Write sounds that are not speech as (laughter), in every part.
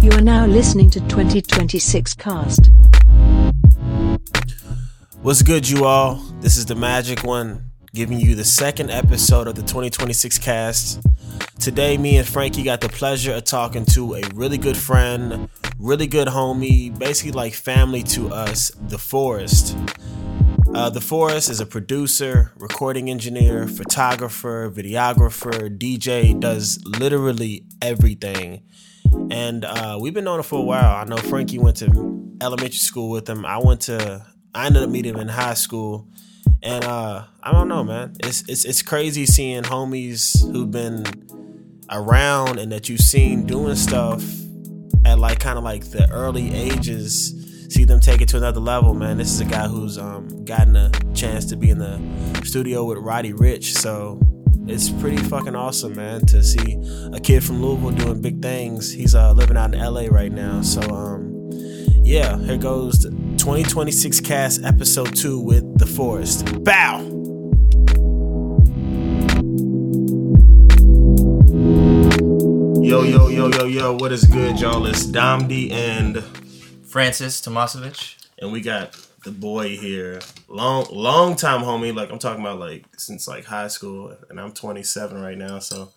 You are now listening to 2026 Cast. What's good, you all? This is the Magic One giving you the second episode of the 2026 cast. Today, me and Frankie got the pleasure of talking to a really good friend, really good homie, basically like family to us, The Forest. Uh, the Forest is a producer, recording engineer, photographer, videographer, DJ, does literally everything. And uh, we've been knowing him for a while. I know Frankie went to elementary school with him. I went to, I ended up meeting him in high school. And uh, I don't know, man. It's, it's it's crazy seeing homies who've been around and that you've seen doing stuff at like kind of like the early ages see them take it to another level man this is a guy who's um, gotten a chance to be in the studio with Roddy Ricch so it's pretty fucking awesome man to see a kid from louisville doing big things he's uh, living out in la right now so um, yeah here goes the 2026 cast episode 2 with the forest bow Yo, yo, yo, yo, yo, what is good, y'all? It's Domdi and Francis Tomasovich. and we got the boy here. Long long time homie. Like I'm talking about like since like high school and I'm 27 right now, so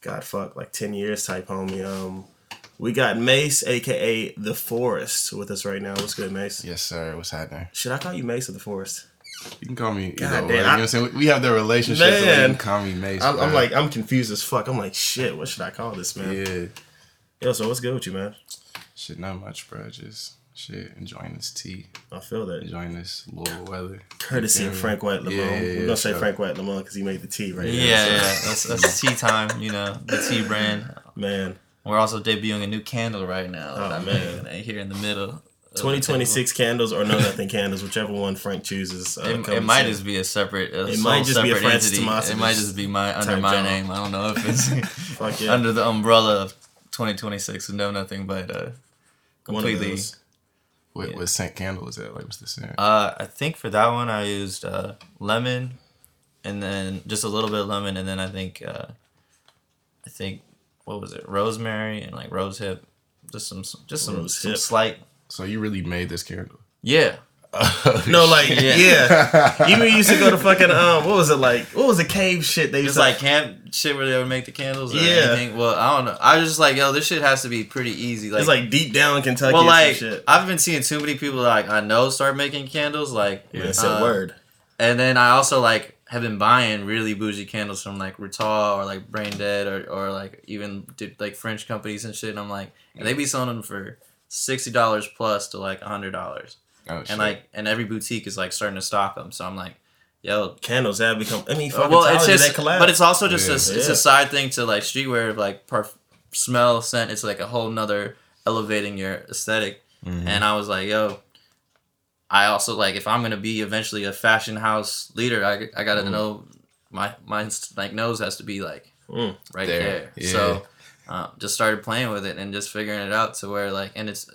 God fuck, like 10 years type homie. Um we got Mace, aka The Forest, with us right now. What's good, Mace? Yes, sir. What's happening? Should I call you Mace or The Forest? You can call me. God either damn, way. You know what I'm saying? We have the relationship, so you Man. can call me Mace. I'm, I'm like, I'm confused as fuck. I'm like, shit, what should I call this, man? yeah, Yo, so what's good with you, man? shit, not much, bro. Just shit, enjoying this tea, I feel that. enjoying this little weather. Courtesy of Frank White Lemon. Yeah, yeah, We're gonna say sure. Frank White Lemon because he made the tea right Yeah, now. yeah, so- that's that's (laughs) tea time. You know, the tea brand. Man, We're also debuting a new candle right now. Oh, that I man. (laughs) made here in the middle. 2026 candles or no nothing candles, whichever one Frank chooses. Uh. It, it might soon. just be a separate. A It might just be a separate Francis entity. Tomasovich It might just be my under my job. name. I don't know if it's (laughs) yeah. under the umbrella of 2026 and no nothing but uh, completely. What Yeah. what scent candle is that? Like, what's the scent? Uh, I think for that one I used uh, lemon, and then just a little bit of lemon, and then I think uh, I think what was it, rosemary and like rose hip, just some just some, some slight. so you really made this candle? Yeah, (laughs) No, like yeah. Yeah. Even used to go to fucking (laughs) um, what was it like? What was the cave shit they used it's like camp shit where they would make the candles. Or Yeah. anything. Well, I don't know. I was just like, yo, this shit has to be pretty easy. Like, It's like deep down in Kentucky. well, like shit. I've been seeing too many people like I know start making candles. Like, Yeah, it's a uh, word. And then I also like have been buying really bougie candles from like Rutal or like Brain Dead or, or like even did, like French companies and shit. And I'm like, and they be selling them for sixty dollars plus to like hundred dollars. Oh, shit. And like, and every boutique is like starting to stock them. So I'm like, yo. Candles have become. I mean, fucking Well, well, it's just, collab. but it's also just Yeah. a, it's Yeah. a side thing to like streetwear, of, like perf- smell, scent. It's like a whole nother elevating your esthetic Mhm. and I was like, yo, I also like if I'm gonna be eventually a fashion house leader, I, I gotta know my my like nose has to be like Mm. right There, there. yeah. So uh, just started playing with it and just figuring it out to where like and it's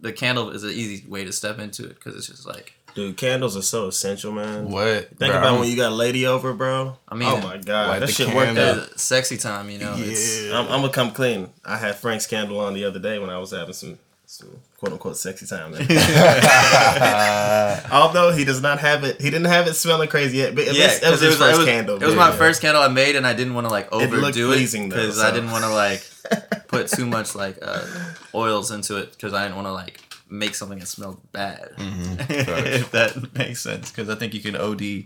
the candle is an easy way to step into it because it's just like dude, candles are so essential, man. what? Think Bro, about I'm- when you got a lady over, bro. I mean, oh my god, that the shit worked out. sexy time, you know. It's, Yeah. I'm, I'm gonna come clean. I had Frank's candle on the other day when I was having some, some quote unquote sexy time. man. (laughs) (laughs) Although he does not have it, he didn't have it smelling crazy yet. But at Yeah, least it was 'cause his first it was, candle. It was dude. my first candle I made, and I didn't want to like overdo it pleasing, though, because I didn't want to like put too much like uh, oils into it because I didn't want to like make something that smelled bad. (laughs) if that makes sense, because I think you can OD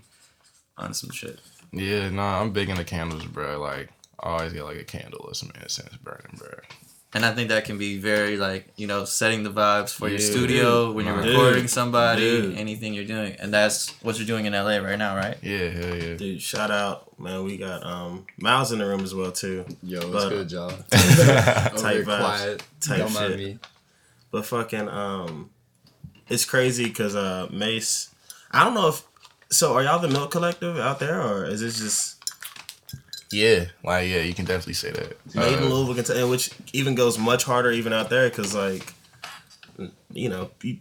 on some shit. Yeah, nah, I'm big into candles, bro. Like, I always get like a candle or some incense burning, bro. And I think that can be very like you know setting the vibes for your Dude. studio when you're Dude. recording somebody, Dude. anything you're doing, and that's what you're doing in LA right now, right? Yeah, hell yeah. Dude, shout out, man. We got um Miles in the room as well too. Yo, what's But- good, y'all? (laughs) Type vibes. quiet. Type Don't mind shit. me. But fucking um, it's crazy because uh Mace, I don't know if so. Are y'all the Milk Collective out there, or is it just Yeah, like yeah, you can definitely say that. made in Uh, Louisville, Kentucky, which even goes much harder even out there because like, you know, you,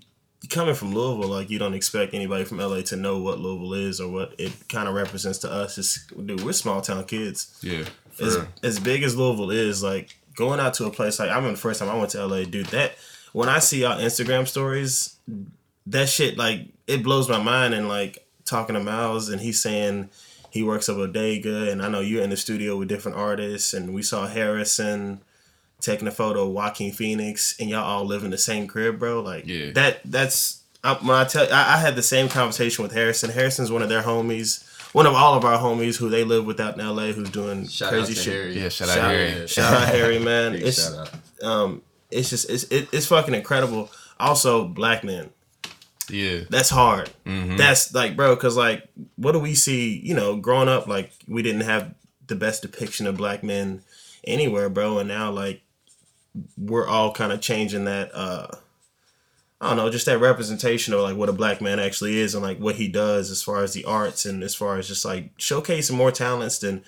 coming from Louisville, like you don't expect anybody from LA to know what Louisville is or what it kind of represents to us. It's dude, we're small town kids. yeah, As, real. as big as Louisville is, like going out to a place like I remember the first time I went to LA, dude. That when I see y'all Instagram stories, that shit like it blows my mind. And like talking to Miles, and he's saying he works at Bodega, and I know you're in the studio with different artists, and we saw Harrison taking a photo of Joaquin Phoenix, and y'all all live in the same crib, bro. Like Yeah. that. That's I, when I tell I, I had the same conversation with Harrison. Harrison's one of their homies. One of all of our homies who they live with out in LA, who's doing Shout crazy out to shit. Harry. Yeah, shout Shout, out here. shout out Harry, man. (laughs) Big It's shout out. um, it's just it's it, it's fucking incredible. Also, black men. Yeah. That's hard. Mhm. That's like, bro, because like, what do we see? You know, growing up, like we didn't have the best depiction of black men anywhere, bro, and now like we're all kind of changing that. uh I don't know, just that representation of like what a black man actually is and like what he does as far as the arts and as far as just like showcasing more talents than.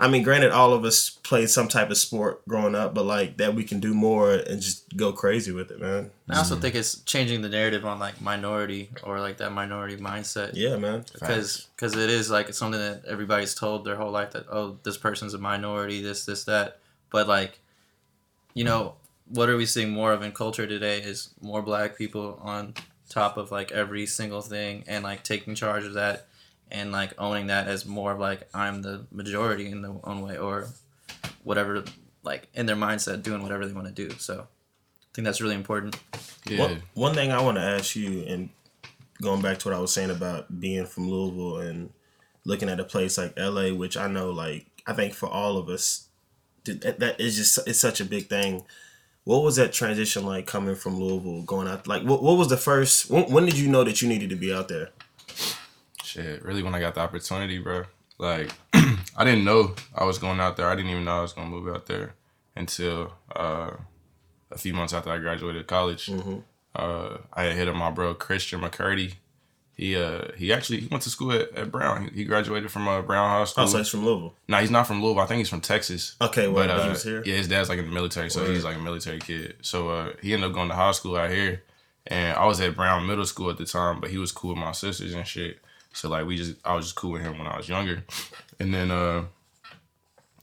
I mean, granted, all of us played some type of sport growing up, but like that we can do more and just go crazy with it, man. I also mm-hmm. think it's changing the narrative on like minority or like that minority mindset. Yeah, man. because because it is like it's something that everybody's told their whole life that oh this person's a minority this this that but like you know what are we seeing more of in culture today is more black people on top of like every single thing and like taking charge of that and like owning that as more of like i'm the majority in the own way or whatever like in their mindset doing whatever they want to do so i think that's really important Yeah. One, one thing I want to ask you, and going back to what I was saying about being from Louisville and looking at a place like LA, which I know, like, I think for all of us, that that is just it's such a big thing. What was that transition like coming from Louisville, going out? Like, what, what was the first? When, when did you know that you needed to be out there? Shit, really when I got the opportunity, bro. Like (clears throat) I didn't know I was going out there. I didn't even know I was gonna move out there until uh, a few months after I graduated college. Uh, I had hit up my bro Christian McCurdy. He uh he actually he went to school at, at Brown. He, he graduated from uh, Brown High School. Oh, so it's from Louisville. No, he's not from Louisville. I think he's from Texas. Okay, well, but but uh, he was here. yeah, his dad's like in the military, so he's like a military kid. So uh, he ended up going to high school out here, and I was at Brown Middle School at the time, but he was cool with my sisters and shit. So like we just, I was just cool with him when I was younger, and then uh,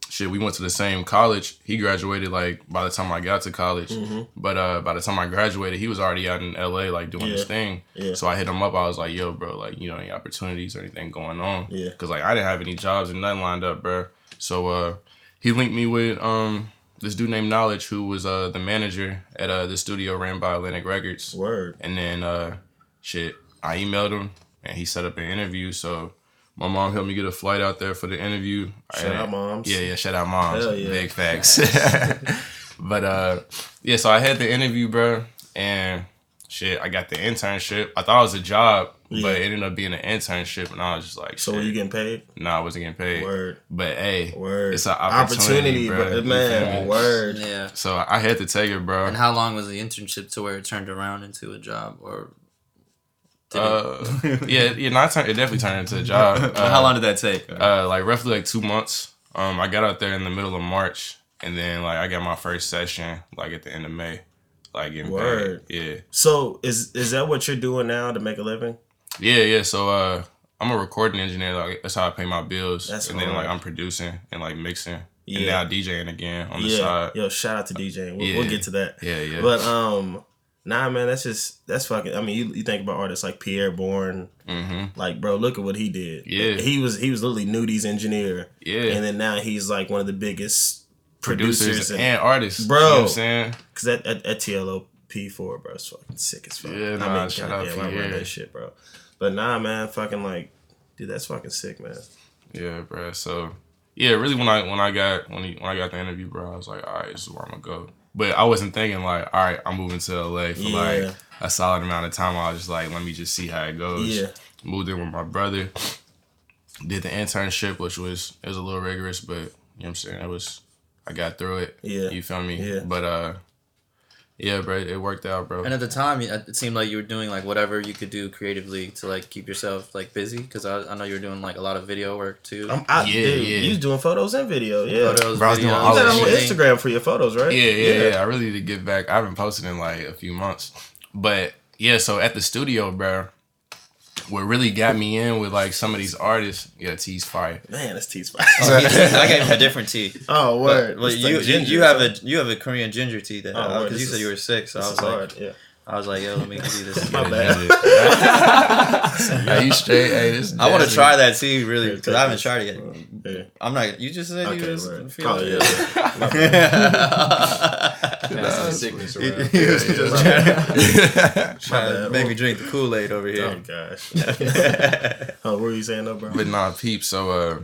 shit, we went to the same college. He graduated like by the time I got to college, but uh, by the time I graduated, he was already out in L.A. like doing his thing. Yeah. So I hit him up. I was like, "Yo, bro, like you know any opportunities or anything going on?" Yeah. Cause like I didn't have any jobs and nothing lined up, bro. So uh, he linked me with um this dude named Knowledge, who was uh the manager at uh the studio ran by Atlantic Records. Word. And then uh shit, I emailed him and he set up an interview. So my mom helped me get a flight out there for the interview. Shout And- out moms. Yeah, yeah, shout out moms. Hell yeah. Big facts. (laughs) but uh yeah, so I had the interview, bro, and shit, I got the internship. I thought it was a job, Yeah. but it ended up being an internship, and I was just like, So were you getting paid? Nah, I wasn't getting paid. Word. But hey, Word. it's an opportunity, bro. You man. me? Word. yeah So I had to take it, bro. and how long was the internship to where it turned around into a job or did it- Uh, (laughs) yeah, yeah, not turn, it definitely turned into a job. (laughs) Uh, how long did that take Uh, like roughly like two months. Um, I got out there in the middle of March, and then like I got my first session like at the end of May, like getting Word. paid. Yeah, So is is that what you're doing now to make a living? yeah, yeah. So uh, I'm a recording engineer. Like that's how I pay my bills. That's and then like I'm producing and like mixing, and Yeah. now DJing again on the yeah. side. Yo, shout out to DJ. We'll, we'll get to that. Yeah, yeah. But um, nah, man, that's just that's fucking. I mean, you, you think about artists like Pierre Bourne, mm-hmm. like bro, look at what he did. Yeah. he was he was literally Nudie's engineer, Yeah. and then now he's like one of the biggest producers, producers, and, and artists, Bro. You know what I'm saying? because that at, TLOP four, bro, it's fucking sick as fuck. Yeah, nah, shout out goddamn, I Pierre. love that shit, bro. But nah, man, fucking like, dude, that's fucking sick, man. Yeah, bro. So yeah, really when I when I got when he, when I got the interview, bro, I was like, all right, this is where I'm gonna go. But I wasn't thinking like, all right, I'm moving to LA for Yeah. like a solid amount of time. I was just like, let me just see how it goes. Yeah. Moved in with my brother. Did the internship, which was it was a little rigorous, but you know what I'm saying. It was I got through it. Yeah. You feel me? Yeah. But uh, yeah, bro, it worked out, bro. And at the time, it it seemed like you were doing like whatever you could do creatively to like keep yourself like busy. Because I, I know you were doing like a lot of video work too. I'm out. Yeah, dude, yeah. You was doing photos and video, yeah. Photos, Bro, I was doing videos, all You that on shit. everything. Instagram for your photos, right? Yeah, yeah, yeah, I really need to get back. I haven't posted in like a few months, but yeah. So at the studio, bro, what really got me in with like some of these artists, yeah, T's fire. Man, that's T spot. Oh, he- I gave him a different tea. (laughs) oh, But, word. but It's you, like you, ginger you or have a you have a Korean ginger tea that Oh, word, uh, because you this said you were sick, so I was is like. Yeah. I was like yo let me give you this. (laughs) My bad. (laughs) hey, you straight? Hey, this. I want to try that tea really because I haven't tried it yet. Yeah. I'm not. You just said Okay, you was word. feeling Oh, yeah. Pass some sickness around. He was just trying, trying to (laughs) make me drink the Kool Aid over here. Oh, gosh. (laughs) oh, what were you saying, though, bro? But nah, peep. So, uh,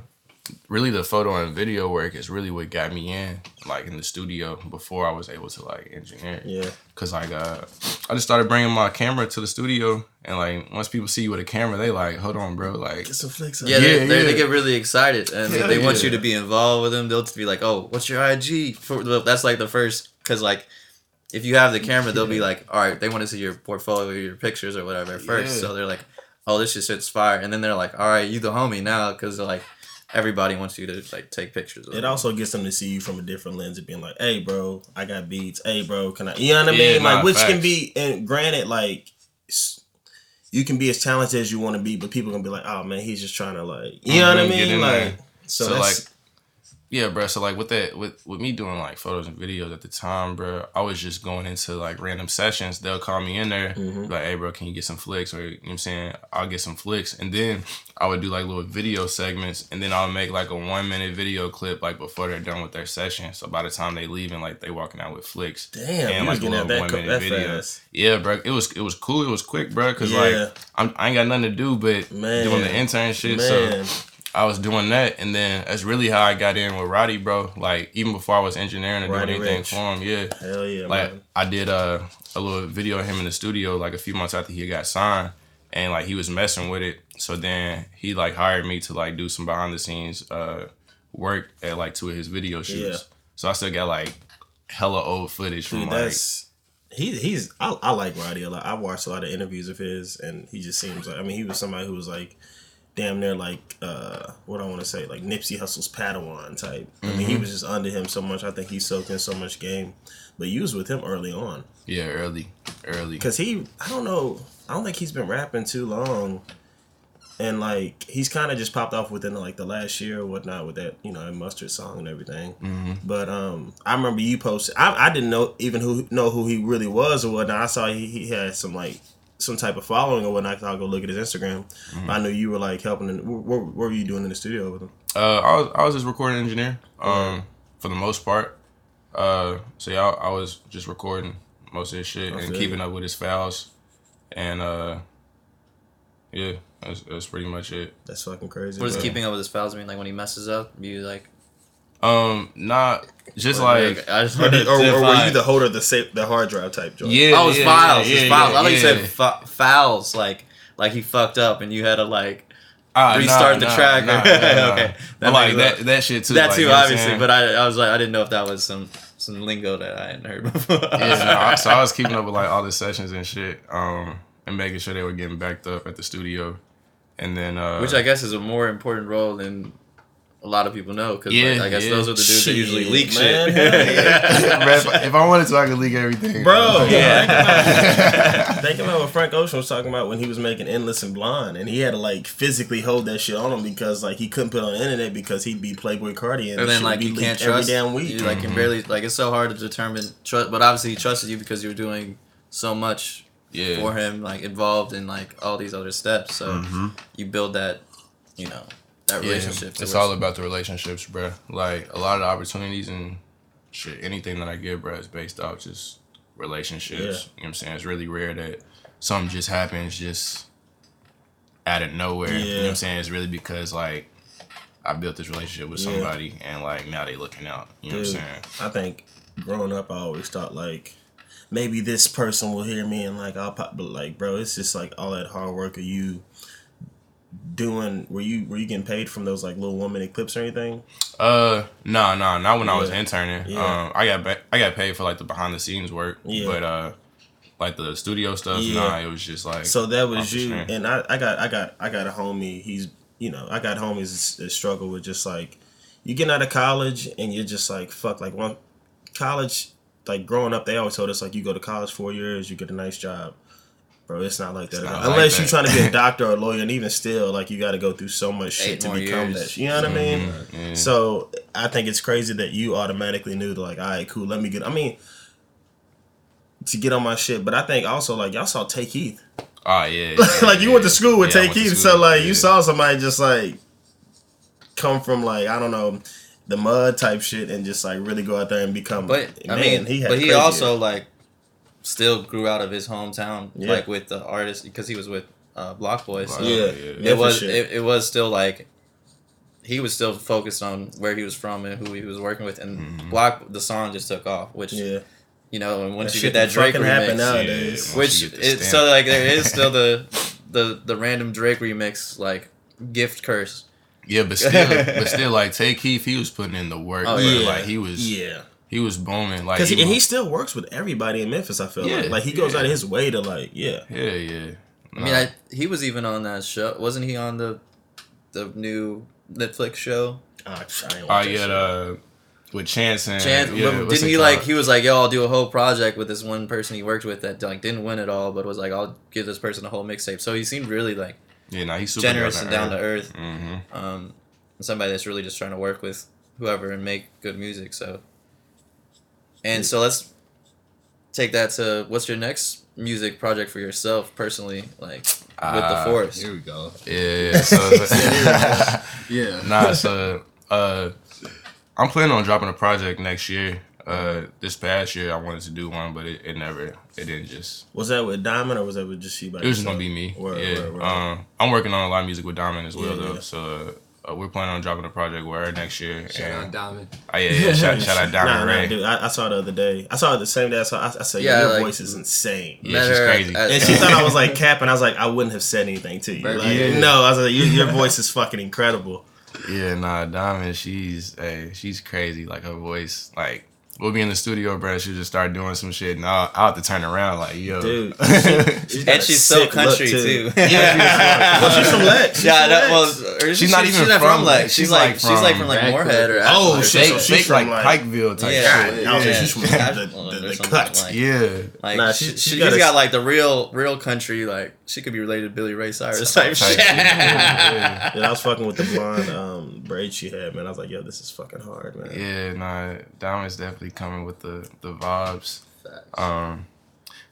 really, the photo and video work is really what got me in, like in the studio before I was able to like engineer. Yeah. Cause like, uh, I just started bringing my camera to the studio, and like once people see you with a camera, they like, hold on, bro, like, Get some flicks. Yeah, on. they, Yeah, they, they get really excited and Hell they want you to be involved with them. They'll just be like, "Oh, what's your IG?" For that's like the first because like if you have the camera, they'll be like, "All right," they want to see your portfolio, your pictures or whatever at first. Yeah. So they're like, "Oh, this shit shit's fire," and then they're like, "All right, you the homie now," because like everybody wants you to like take pictures. Of It them. also gets them to see you from a different lens of being like, hey, bro, I got beats. Hey, bro, can I? You know what I Yeah, mean? Like, nah, which can be, and granted, like, you can be as talented as you want to be, but people gonna be like, oh man, he's just trying to like, you know what I Mhm, mean? Like, so, So, that's, yeah, bro. So like with that, with with me doing like photos and videos at the time, bro, I was just going into like random sessions. They'll call me in there, Mhm. like, hey, bro, can you get some flicks? Or you know what I'm saying, I'll get some flicks, and then I would do like little video segments, and then I'll make like a one minute video clip like before they're done with their session. So by the time they leave and like they walking out with flicks. damn, and, like, a little that, one-minute that video. fast. Yeah, bro. It was it was cool. It was quick, bro. Cause Yeah. like I'm, I ain't got nothing to do but Man. doing the intern shit. So Man, I was doing that, and then that's really how I got in with Roddy, bro. Like even before I was engineering or doing anything Ricch. for him, yeah. hell yeah, Like man. I did uh, a little video of him in the studio like a few months after he got signed, and like he was messing with it. So then he like hired me to like do some behind the scenes uh work at like two of his video shoots. Yeah. So I still got like hella old footage from Dude, like that's he. He's I, I like Roddy a lot. I've watched a lot of interviews of his, and he just seems like I mean he was somebody who was like damn near like uh what I want to say like Nipsey Hussle's Padawan type. I mean Mm-hmm. he was just under him so much. I think he soaked in so much game. But you was with him early on yeah early, early. because he I don't know I don't think he's been rapping too long. And like he's kind of just popped off within like the last year or whatnot with that you know mustard song and everything. Mm-hmm. But um, I remember you posted. I, I didn't know even who know who he really was or whatnot. I saw he, he had some like some type of following or whatnot. I'll go look at his Instagram. Mm-hmm. I knew you were like helping. In, what, what were you doing in the studio with him? Uh, I was I was just recording engineer. Um, for the most part. Uh, so yeah, I, I was just recording most of his shit I and feel keeping up with his files, and uh, yeah, that's that's pretty much it. That's fucking crazy. What does bro. keeping up with his files mean? Like when he messes up, you like Um, not just like I just Or, wanted did, or, or were you the holder of the safe, the hard drive type joint? yeah. Oh, it's yeah, files. yeah, it's yeah, files. I thought you said f- fouls, like like he fucked up and you had to like Ah, restart nah, the nah, track. nah, (laughs) nah, nah. okay, But like that sense. that shit too. that like, too, you know what I'm obviously. saying? But I, I was like, I didn't know if that was some some lingo that I hadn't heard (laughs) before. yeah, no, I- so I was keeping up with like all the sessions and shit, um, and making sure they were getting backed up at the studio, and then uh, Which I guess is a more important role than a lot of people know because Yeah, I guess yeah. those are the dudes that usually leak man, (laughs) shit. yeah. Bro, (laughs) if, if I wanted to, I could leak everything, Bro, yeah. (laughs) Think about what Frank Ocean was talking about when he was making Endless and Blonde, and he had to like physically hold that shit on him because like he couldn't put it on the internet because he'd be Playboi Carti and, and then like you can't every trust damn week. You like Mm-hmm. can barely like it's so hard to determine trust, but obviously he trusted you because you were doing so much yeah. for him, like involved in like all these other steps. So Mm-hmm. you build that, you know, that Yeah, relationship. to It's all about the relationships, bro. Like a lot of the opportunities and shit, anything that I get, bro, is based off just relationships. Yeah. You know what I'm saying? It's really rare that something just happens just out of nowhere. You know what I'm saying? It's really because like I built this relationship with Yeah. somebody and like now they looking out. You know what I'm saying? I think growing up, I always thought like maybe this person will hear me and like I'll pop, but like bro, it's just like all that hard work of you doing. Were you were you getting paid from those like little one minute clips or anything? Uh, no, no, not when I was interning. Yeah. Um, I got ba- I got paid for like the behind the scenes work. Yeah. But uh, like the studio stuff, Yeah. nah, it was just like So that was you, and I, I got, I got, I got a homie. He's, you know, I got homies that struggle with just like, you getting out of college and you're just like, fuck, like one, college, like growing up, they always told us like, you go to college four years, you get a nice job. Bro. It's not like that. not Unless like you're trying to be a (laughs) doctor or a lawyer, and even still, like you got to go through so much shit Eight to become years. that. You know what I mean? Mm-hmm. So I think it's crazy that you automatically knew like, all right, cool. Let me get. I mean, to get on my shit, but I think also like y'all saw Tay Keith. Oh yeah. (laughs) like you went to school with Yeah, Tay Keith, so like yeah. you saw somebody just like come from like I don't know the mud type shit and just like really go out there and become. But I man, mean, had but he also like still grew out of his hometown, Yeah. like with the artist because he was with uh, BlocBoy. So yeah, Yeah, yeah, it for was sure. it, it was still like he was still focused on where he was from and who he was working with, and Mm-hmm. Block the song just took off, which yeah. you know, and once That you get that that Drake fucking happen remix, nowadays. Once which you get the it's so like there is still (laughs) the the the random Drake remix like gift curse. Yeah, but still, but still, like Tay Keith, he was putting in the work. Oh, yeah. like he was, Yeah, he was booming. Like because he, and he still works with everybody in Memphis. I feel Yeah, like like he goes yeah. out of his way to like yeah. yeah, yeah. I mean, I, he was even on that show. Wasn't he on the the new Netflix show? Oh, I ain't Oh yeah, uh, with Chance and Chance, yeah, didn't he like? He was like, "Yo, I'll do a whole project with this one person he worked with that like didn't win at all, but was like, I'll give this person a whole mixtape." So he seemed really like Yeah, nah, he's super generous and down to earth. Mm-hmm. Um, and somebody that's really just trying to work with whoever and make good music. So, and so let's take that to what's your next music project for yourself personally, like with the Uh, forest. Here we go. Yeah, so (laughs) (laughs) Yeah. nah, so uh, I'm planning on dropping a project next year. Uh, this past year I wanted to do one, but it, it never, it didn't just. Was that with Diamond or was that with just you? by It was just gonna be me. Word, yeah. word, word. Um, I'm working on a lot of music with Diamond as well Yeah, though. yeah. So uh, we're planning on dropping a project with her next year. Shout and, out Diamond. Oh, yeah, yeah. Shout, shout out (laughs) Diamond Nah, Ray. nah, dude. I, I saw it the other day. I saw it the same day. I saw. I, I said, Yeah, your like- voice is insane. Yeah, she's crazy. at- And she thought I was like capping. I was like, I wouldn't have said anything to you. Like, Yeah. No, I was like, your, your voice is fucking incredible. (laughs) Yeah, nah, Diamond, she's hey, she's crazy. Like her voice, like we'll be in the studio, bro. She'll just start doing some shit, and I'll, I'll have to turn around, like yo, Dude. (laughs) And she's so country, too. (laughs) Yeah, well, she's from Lex. She's yeah, from that was. Or She's not even she's not from Lex. Lex. She's, She's like, like she's like from oh, from like Morehead or Oh, Ashland or shit, so something. she's like from, like- Pikeville type Yeah. shit. I Yeah. she's from Yeah. the, the, the, something cut. like- Yeah, Like Nah, she, she- she, she has got got, a- like the real real country like she could be related to Billy Ray Cyrus type Type shit. shit. Yeah, Yeah, (laughs) I was fucking with the blonde um, braid she had, man. I was like, yo, this is fucking hard, man. yeah, nah, Diamond's definitely coming with the the vibes. Facts. Um,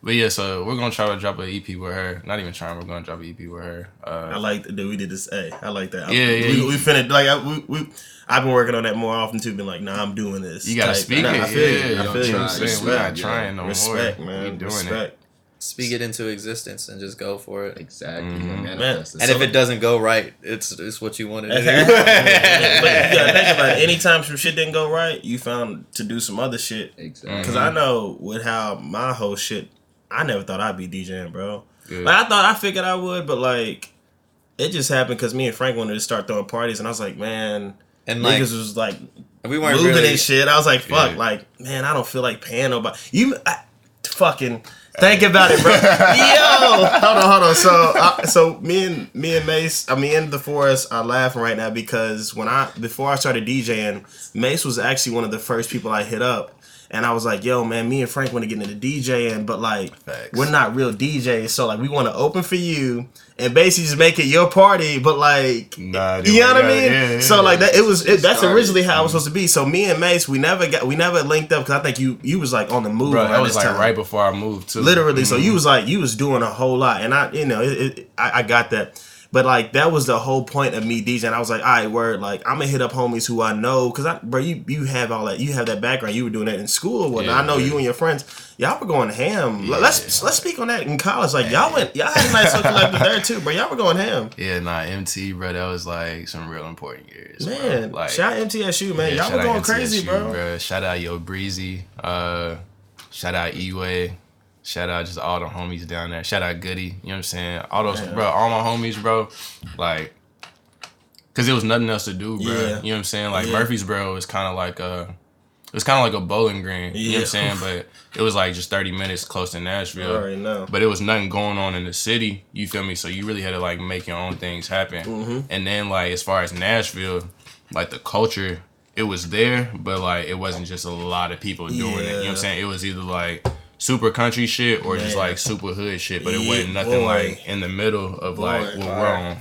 but yeah, so we're gonna try to drop an EP with her. Not even trying, we're gonna drop an EP with her. I Uh, like the dude. We did this. Hey, I like that. Yeah, yeah, We, we finished like I, we, we. I've been working on that more often too. Been like, nah, I'm doing this. you gotta type. speak Nah, it. I feel yeah, you. I feel you. try. We're Respect, not trying no respect, more. man. We doing respect. Speak it into existence and just go for it. Exactly. Mhm. Yeah, Man. manifest it. And if it doesn't go right, it's it's what you wanted to (laughs) but do. you gotta (laughs) think about it. Anytime some shit didn't go right, you found to do some other shit. exactly. Because I know with how my whole shit, I never thought I'd be DJing, bro. Yeah. Like I thought I figured I would, but like it just happened because me and Frank wanted to start throwing parties, and I was like, man, And like niggas was like we weren't moving really. and shit. I was like, fuck, Yeah. like man, I don't feel like paying nobody. You I, fucking think about it, bro. (laughs) Yo, hold on, hold on. So, I, so me and me and Mace, I mean, in the forest are laughing right now because when I before I started DJing, Mace was actually one of the first people I hit up. And I was like, yo, man, me and Frank want to get into DJing, but like, Facts. we're not real DJs. So, like, we want to open for you and basically just make it your party, but like, Nah, you know what I mean? yeah, yeah. so like that, it was. It, that's originally how it was supposed to be. So me and Mace, we never got, we never linked up because I think you, you was like on the move. bro, that was like time. right before I moved too. Literally, so Mhm. you was like you was doing a whole lot, and I, you know, it, it, I, I got that. But like that was the whole point of me DJing. I was like, all right, word, like I'm gonna hit up homies who I know, cause I, bro, you you have all that, you have that background. You were doing that in school, or whatnot. Yeah, I know yeah. you and your friends, y'all were going ham. Yeah. Let's let's speak on that in college. Like y'all went, y'all had a nice little collective there too, bro. Y'all were going ham. (laughs) Yeah, nah, MT, bro, that was like some real important years. bro. Man, like, shout out MTSU, man. yeah, y'all were going crazy, MTSU, bro. Shout out Yo Breezy. Uh, shout out E-Way. Shout out just all the homies down there. Shout out Goody. You know what I'm saying? All those, Yeah. bro, all my homies, bro. Like, cause there was nothing else to do, bro. Yeah. You know what I'm saying? Like Yeah. Murfreesboro is kind of like a, it was kind of like a bowling green. You know what I'm saying? But (laughs) it was like just 30 minutes close to Nashville. You already know. But it was nothing going on in the city. You feel me? So you really had to like make your own things happen. Mm-hmm. And then like as far as Nashville, like the culture, it was there, but like it wasn't just a lot of people doing it. You know what I'm saying? It was either like super country shit or just like super hood shit, but it Yeah, wasn't nothing boy. like in the middle of like Boy. what we're on.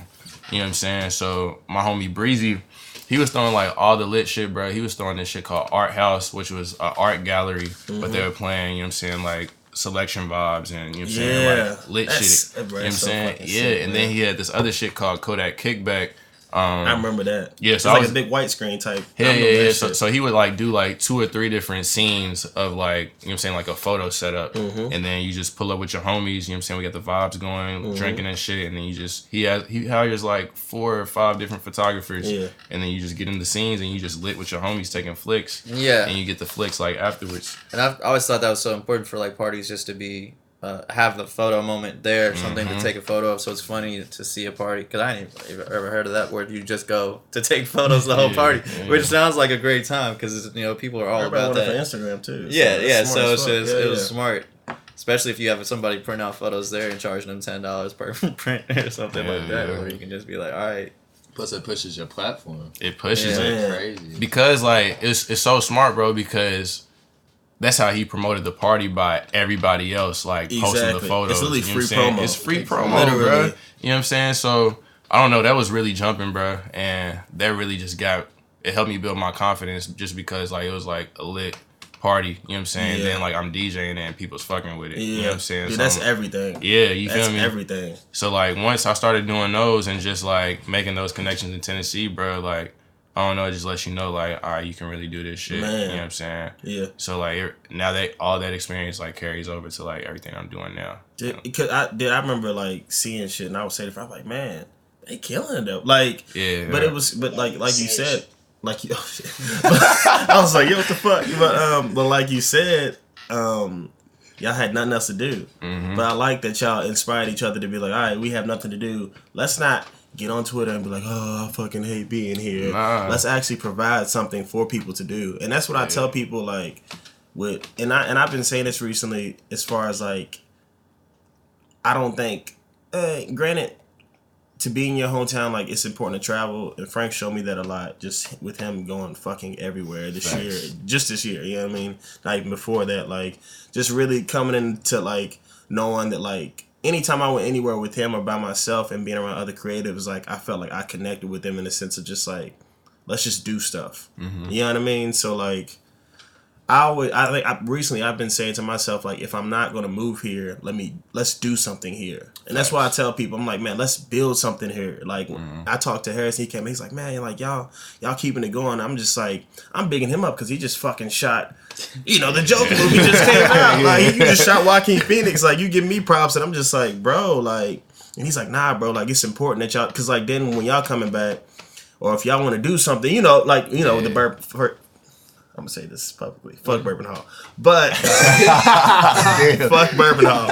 You know what I'm saying? So my homie Breezy, he was throwing like all the lit shit, bro. He was throwing this shit called Art House, which was an art gallery, but Mm-hmm. they were playing, you know what I'm saying, like selection vibes and you know what I'm Yeah. saying, like lit That's- shit. bro, You know what I'm so saying? Yeah, sick, and man. then he had this other shit called Kodak Kickback. Um, I remember that. Yeah, it's so I like a big white screen type. Yeah, yeah, yeah. So, so he would like do like two or three different scenes of like, you know what I'm saying, like a photo setup. Mm-hmm. And then you just pull up with your homies, you know what I'm saying? We got the vibes going, Mm-hmm. drinking and shit. And then you just, he has, he hires like four or five different photographers. Yeah. And then you just get in the scenes and you just lit with your homies taking flicks. Yeah. And you get the flicks like afterwards. And I've I always thought that was so important for like parties just to be uh, have the photo moment there, something Mm-hmm. to take a photo of. So it's funny to see a party because I ain't ever ever heard of that where you just go to take (laughs) photos the whole Yeah, party, yeah. which sounds like a great time because you know people are all Everybody about that. Instagram too. Yeah, it's yeah. So it's just Yeah, it was yeah. smart, especially if you have somebody print out photos there and charging them ten dollars per (laughs) print or something Yeah, like that, yeah. where you can just be like, all right, Plus, it pushes your platform. It pushes Yeah. it. Man. Crazy. because like it's it's so smart, bro. Because that's how he promoted the party by everybody else, like posting the Exactly. photos. It's literally you know free what I'm saying? promo. It's free promo, Literally. bro. You know what I'm saying? So I don't know. That was really jumping, bro, and that really just got it helped me build my confidence just because like it was like a lit party. You know what I'm saying? Yeah. Then like I'm DJing and people's fucking with it. Yeah, You know what I'm saying? Dude, So that's I'm- everything. yeah, you That's feel me? everything. So like once I started doing those and just like making those connections in Tennessee, bro, like I don't know, it just lets you know like, all right, you can really do this shit. Man. You know what I'm saying? Yeah. So like it- now that all that experience like carries over to like everything I'm doing now. Did, because I did I remember like seeing shit and I would say to friends, I'm like, man, they killing it though. Like Yeah. But it was but like like you said, like (laughs) you oh, shit. (laughs) I was like, yo, what the fuck? But um but like you said, um y'all had nothing else to do. Mm-hmm. But I like that y'all inspired each other to be like, all right, we have nothing to do. Let's not get on Twitter and be like, oh, I fucking hate being here. Nah. Let's actually provide something for people to do. And that's what I tell people like with and I and I've been saying this recently as far as like I don't think uh, granted to be in your hometown like it's important to travel and Frank showed me that a lot just with him going fucking everywhere this Facts. year just this year you know what I mean not even before that like just really coming into like knowing that like anytime I went anywhere with him or by myself and being around other creatives like I felt like I connected with them in the sense of just like let's just do stuff. Mm-hmm. You know what I mean? So like I always, I think, I, recently I've been saying to myself, like, if I'm not gonna move here, let me, let's do something here, and that's why I tell people, I'm like, man, let's build something here. Like, mm-hmm. I talked to Harris, he came, he's like, man, like y'all, y'all keeping it going. I'm just like, I'm bigging him up because he just fucking shot, you know, the Joker movie just came (laughs) out. Like, you just shot (laughs) Joaquin Phoenix. Like, you give me props, and I'm just like, bro, like, and he's like, nah, bro, like, it's important that y'all, because like then when y'all coming back, or if y'all want to do something, you know, like, you know, the burp. For, I'm gonna say this publicly. Fuck Bourbon Hall, but (laughs) fuck Bourbon Hall.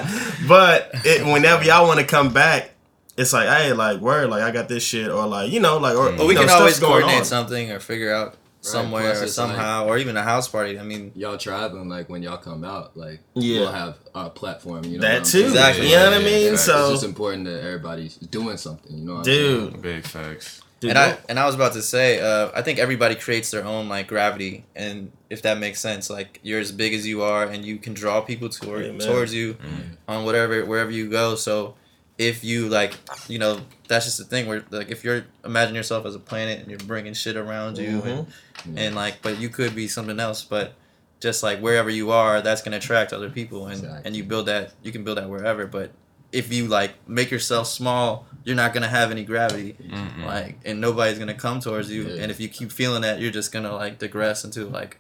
But it, whenever y'all want to come back, it's like, hey, like word, like I got this shit, or like you know, like or mm. Well, we know, can always stuff's going coordinate on. something or figure out somewhere plus or it's like- somehow, or even a house party. I mean, Y'all traveling, like when y'all come out, like Yeah. we'll have a platform. You know That too. saying? Exactly. You know what I mean? yeah, So, it's just important that everybody's doing something. You know, what I'm dude, saying? Big facts. dude, and I and I was about to say, uh, I think everybody creates their own like gravity, and if that makes sense, like you're as big as you are, and you can draw people toward, Amen. towards you Mm-hmm. on whatever wherever you go. So if you like, you know, that's just the thing where like if you're imagine yourself as a planet and you're bringing shit around you, and, Mm-hmm. and like, but you could be something else, but. Just like wherever you are, that's gonna attract other people, and Exactly. and you build that. You can build that wherever, but if you like make yourself small, you're not gonna have any gravity Mm-mm. like and nobody's gonna come towards you Yeah. and if you keep feeling that you're just gonna like digress into like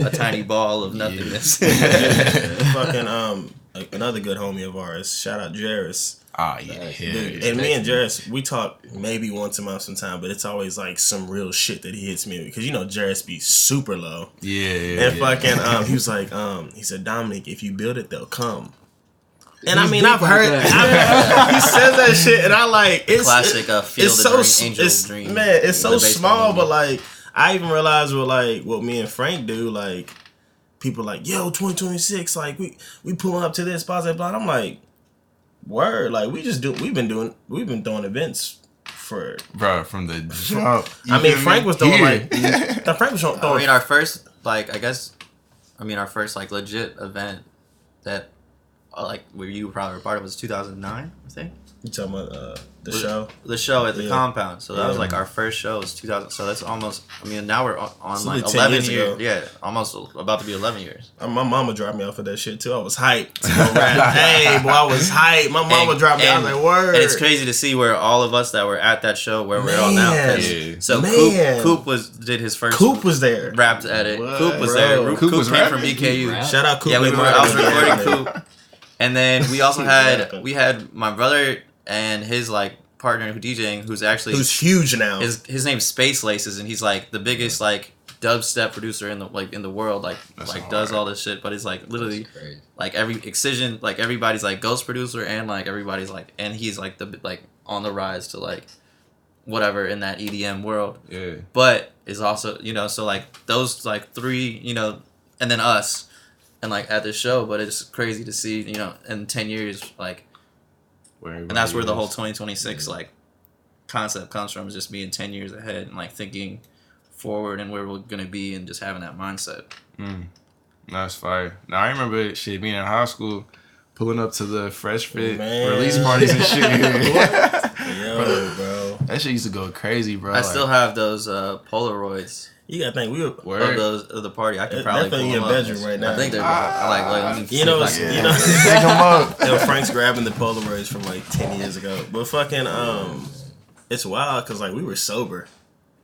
a tiny (laughs) ball of nothingness (laughs) fucking um, another good homie of ours. Shout out Jairus. Ah, yeah, Facts. yeah. Dude, and me and Jairus, we talk maybe once a month sometime, but it's always like some real shit that he hits me because you know Jairus be super low. yeah, yeah, And yeah. fucking, (laughs) um, he was like, um, he said, Dominic, if you build it, they'll come. And I mean, I've heard, that. I've- he says that shit, and I like it's Classic, uh, Field it's of so Dream, Angel it's, Dream, man, it's so small, movie. but like I even realized with like what me and Frank do, like people like, yo, twenty twenty six, like we we pulling up to this, blah blah blah. I'm like, word, like we just do, we've been doing, we've been doing events for. bro, from the jump. (laughs) I mean, Frank was doing Here. like, no, (laughs) Frank was throwing. i mean our first like i guess i mean our first like legit event that uh, like where you probably a part of was 2009, I think. You talking about uh, the show? The show at the Yeah. compound. So that was like our first show was 2000. So that's almost. I mean, now we're on, on It's like 10 11 years years. ago. Yeah, almost about to be 11 years. Uh, My mama dropped me off of that shit too. I was hyped. to go rap. hey, boy, I was hyped. My mama And- dropped me. I and- was like, word. And it's crazy to see where all of us that were at that show where we're all now Yeah. So Man. Coop, Coop was did his first Coop was there. rapped at it. What? Coop was Bro. there. Coop, Coop was came from? BKU. Shout out Coop. Yeah, we were. I was recording Coop, (laughs) and then we also had we had my brother and his like partner who DJing, who's actually Who's huge now? his his name's Space Laces, and he's like the biggest like dubstep producer in the like in the world. Like That's like hard. does all this shit, but he's like literally like every excision, like everybody's like ghost producer, and like everybody's like, and he's like the like on the rise to like whatever in that EDM world Yeah. but is also you know so like those like three you know and then us and like at the show but it's crazy to see you know in 10 years like Where and that's where the whole everybody 2026 like concept comes from is just being 10 years ahead and like thinking forward and where we're gonna be and just having that mindset. Mm. That's fire. Now I remember shit being in high school, pulling up to the fresh fit Man. release parties and shit. (laughs) (laughs) Yo, bro. That shit used to go crazy, bro. i like- still have those uh polaroids You gotta think we were. of those of the party i could probably pull in your bedroom right now. i think they're I like, like let me see You know, if I it's- you know. Pick 'em up. Yo, Frank's grabbing the Polaroids from like ten years ago, but fucking um, it's wild because like we were sober.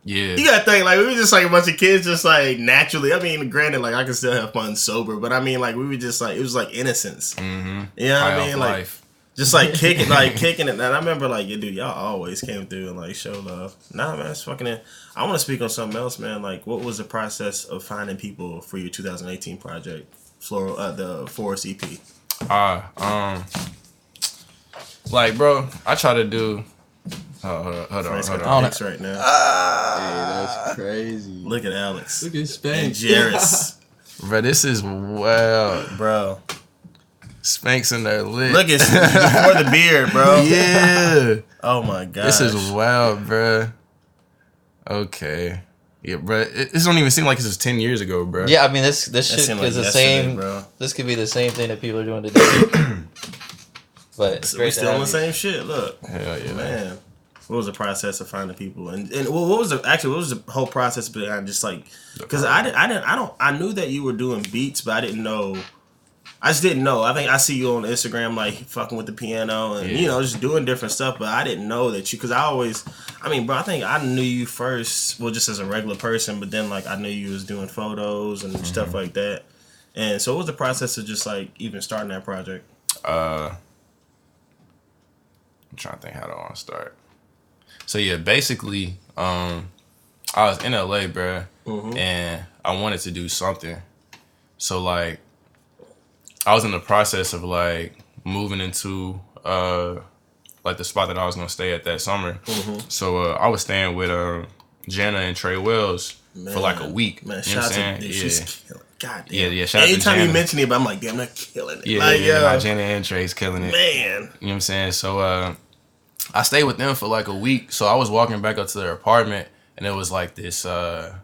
Yeah. You gotta think like we were just like a bunch of kids, just like naturally. I mean, granted, like I can still have fun sober, but I mean, like we were just like it was like innocence. Mm-hmm. You know what I mean? Like life. Just like (laughs) kicking, like kicking it. And I remember like, yeah, dude, y'all always came through and like show love. Nah, man, it's fucking. It. I want to speak on something else, man. Like, what was the process of finding people for your 2018 project, Floral, uh, the Forest EP? Ah, um, like, bro, I try to do. Oh, hold on, hold on, Frank's hold on. the pics right now. Hey, that's crazy. Look at Alex Look at and Spank. Jairus, (laughs) Bro, this is wild. bro. Spanks in there lit. Look at before the beard, bro. (laughs) yeah. Oh my god. This is wild, bro. Okay. Yeah, bro. It, this don't even seem like this is ten years ago, bro. yeah i mean this this That shit like is the same bro. this could be the same thing that people are doing today. (coughs) but So we to still on the same shit. Look, Hell yeah. man. What was the process of finding people, and and what what was the actually what was the whole process behind just like because I didn't I didn't I don't I knew that you were doing beats, but I didn't know. I just didn't know. I think I see you on Instagram like fucking with the piano and you know just doing different stuff, but I didn't know that you because I always, I mean, bro, I think I knew you first, well, just as a regular person, but then like I knew you was doing photos and stuff like that. And so, what was the process of just like even starting that project? Uh, I'm trying to think how do I want to start. So yeah, basically, um, I was in LA, bro, and I wanted to do something. So like, I was in the process of like moving into uh, like the spot that I was gonna stay at that summer. So uh, I was staying with uh, Jana and Trey Wells for like a week. Man, you know what shout I'm out to saying? dude, yeah. she's killing. God damn. Yeah, yeah, shout Anytime you mention it, but I'm like, damn, they're killing it. Yeah, like, yeah, my Jana and Trey's killing it. man. You know what I'm saying? So uh I stayed with them for like a week. So I was walking back up to their apartment and it was like this uh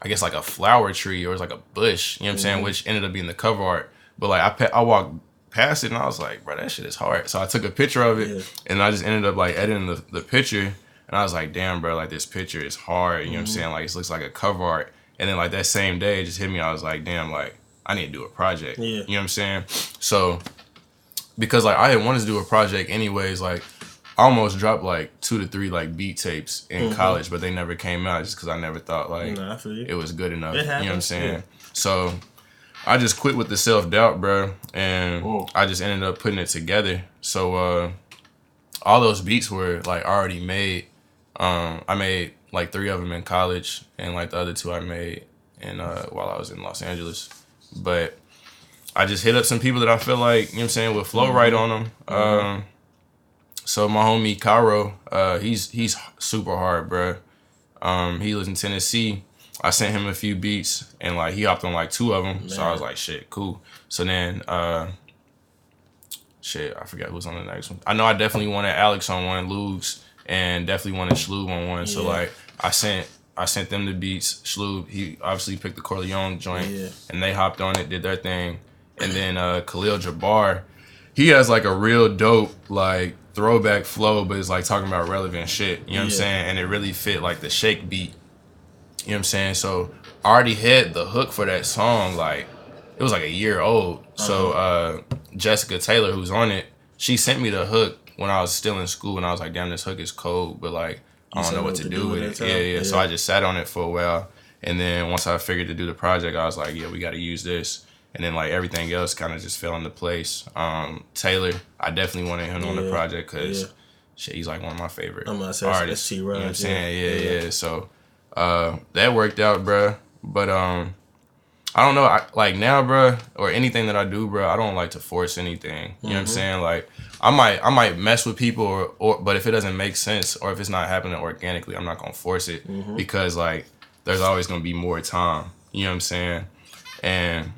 I guess like a flower tree or it was like a bush, you know what I'm saying, which ended up being the cover art. But like I pa- I walked past it and I was like, bro, that shit is hard. So I took a picture of it Yeah. and I just ended up like editing the, the picture and I was like, damn, bro, like this picture is hard. You know what I'm saying? Like it looks like a cover art. And then like that same day it just hit me. I was like, damn, like I need to do a project. Yeah. You know what I'm saying? So because like I had wanted to do a project anyways, like I almost dropped like two to three like beat tapes in Mm-hmm. college, but they never came out just because I never thought like Nah, I feel you. it was good enough. It you know what I'm saying? yeah. So I just quit with the self doubt, bro, and Mm. I just ended up putting it together. So uh all those beats were like already made. Um, I made like three of them in college, and like the other two I made in uh, while I was in Los Angeles. But I just hit up some people that I feel like you know what I'm saying would flow right on them. Um, so my homie Cairo, uh, he's he's super hard, bro. Um, he lives in Tennessee. I sent him a few beats, and like he hopped on like two of them. So I was like, shit, cool. So then, uh, shit, I forgot who's on the next one. I know I definitely wanted Alex on one, Lugs, and definitely wanted Shloob on one. So like I sent I sent them the beats. Shloob, he obviously picked the Corleone joint, Yeah. and they hopped on it, did their thing. and then uh, Khalil Jabbar, he has like a real dope like throwback flow, but it's like talking about relevant shit. You know what I'm saying? And it really fit like the shake beat. You know what I'm saying? So I already had the hook for that song. Like it was like a year old. So Uh-huh. uh, Jessica Taylor, who's on it, she sent me the hook when I was still in school, and I was like, "Damn, this hook is cold," but like I don't know what to do with it. that Yeah, yeah. So I just sat on it for a while, and then once I figured to do the project, I was like, "Yeah, we got to use this." And then like everything else kind of just fell into place. Um, Taylor, I definitely wanted him on the project because yeah. shit, he's like one of my favorite I'm about to say, that's artists. You know what I'm saying? yeah. Yeah, Yeah. yeah. So uh, that worked out, bruh. But um, I don't know. I, like now, bruh, or anything that I do, bruh, I don't like to force anything. You know what I'm saying? Like I might, I might mess with people, or, or but if it doesn't make sense, or if it's not happening organically, I'm not gonna force it because like there's always gonna be more time. You know what I'm saying? And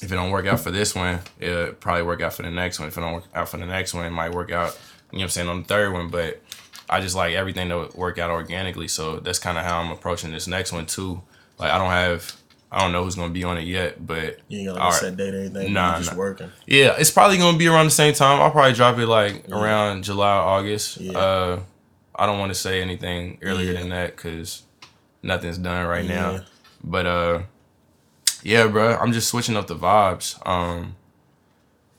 if it don't work out for this one, it'll probably work out for the next one. If it don't work out for the next one, it might work out, you know what I'm saying, on the third one. But I just like everything to work out organically. So that's kind of how I'm approaching this next one too. Like I don't have, I don't know who's gonna be on it yet, but You ain't got like a set date or anything. Nah, Nah, just nah. working. Yeah, it's probably gonna be around the same time. I'll probably drop it like around July, August. Yeah. Uh, I don't want to say anything earlier Yeah. than that because nothing's done right Yeah. now. But uh, yeah, bro, I'm just switching up the vibes. Um,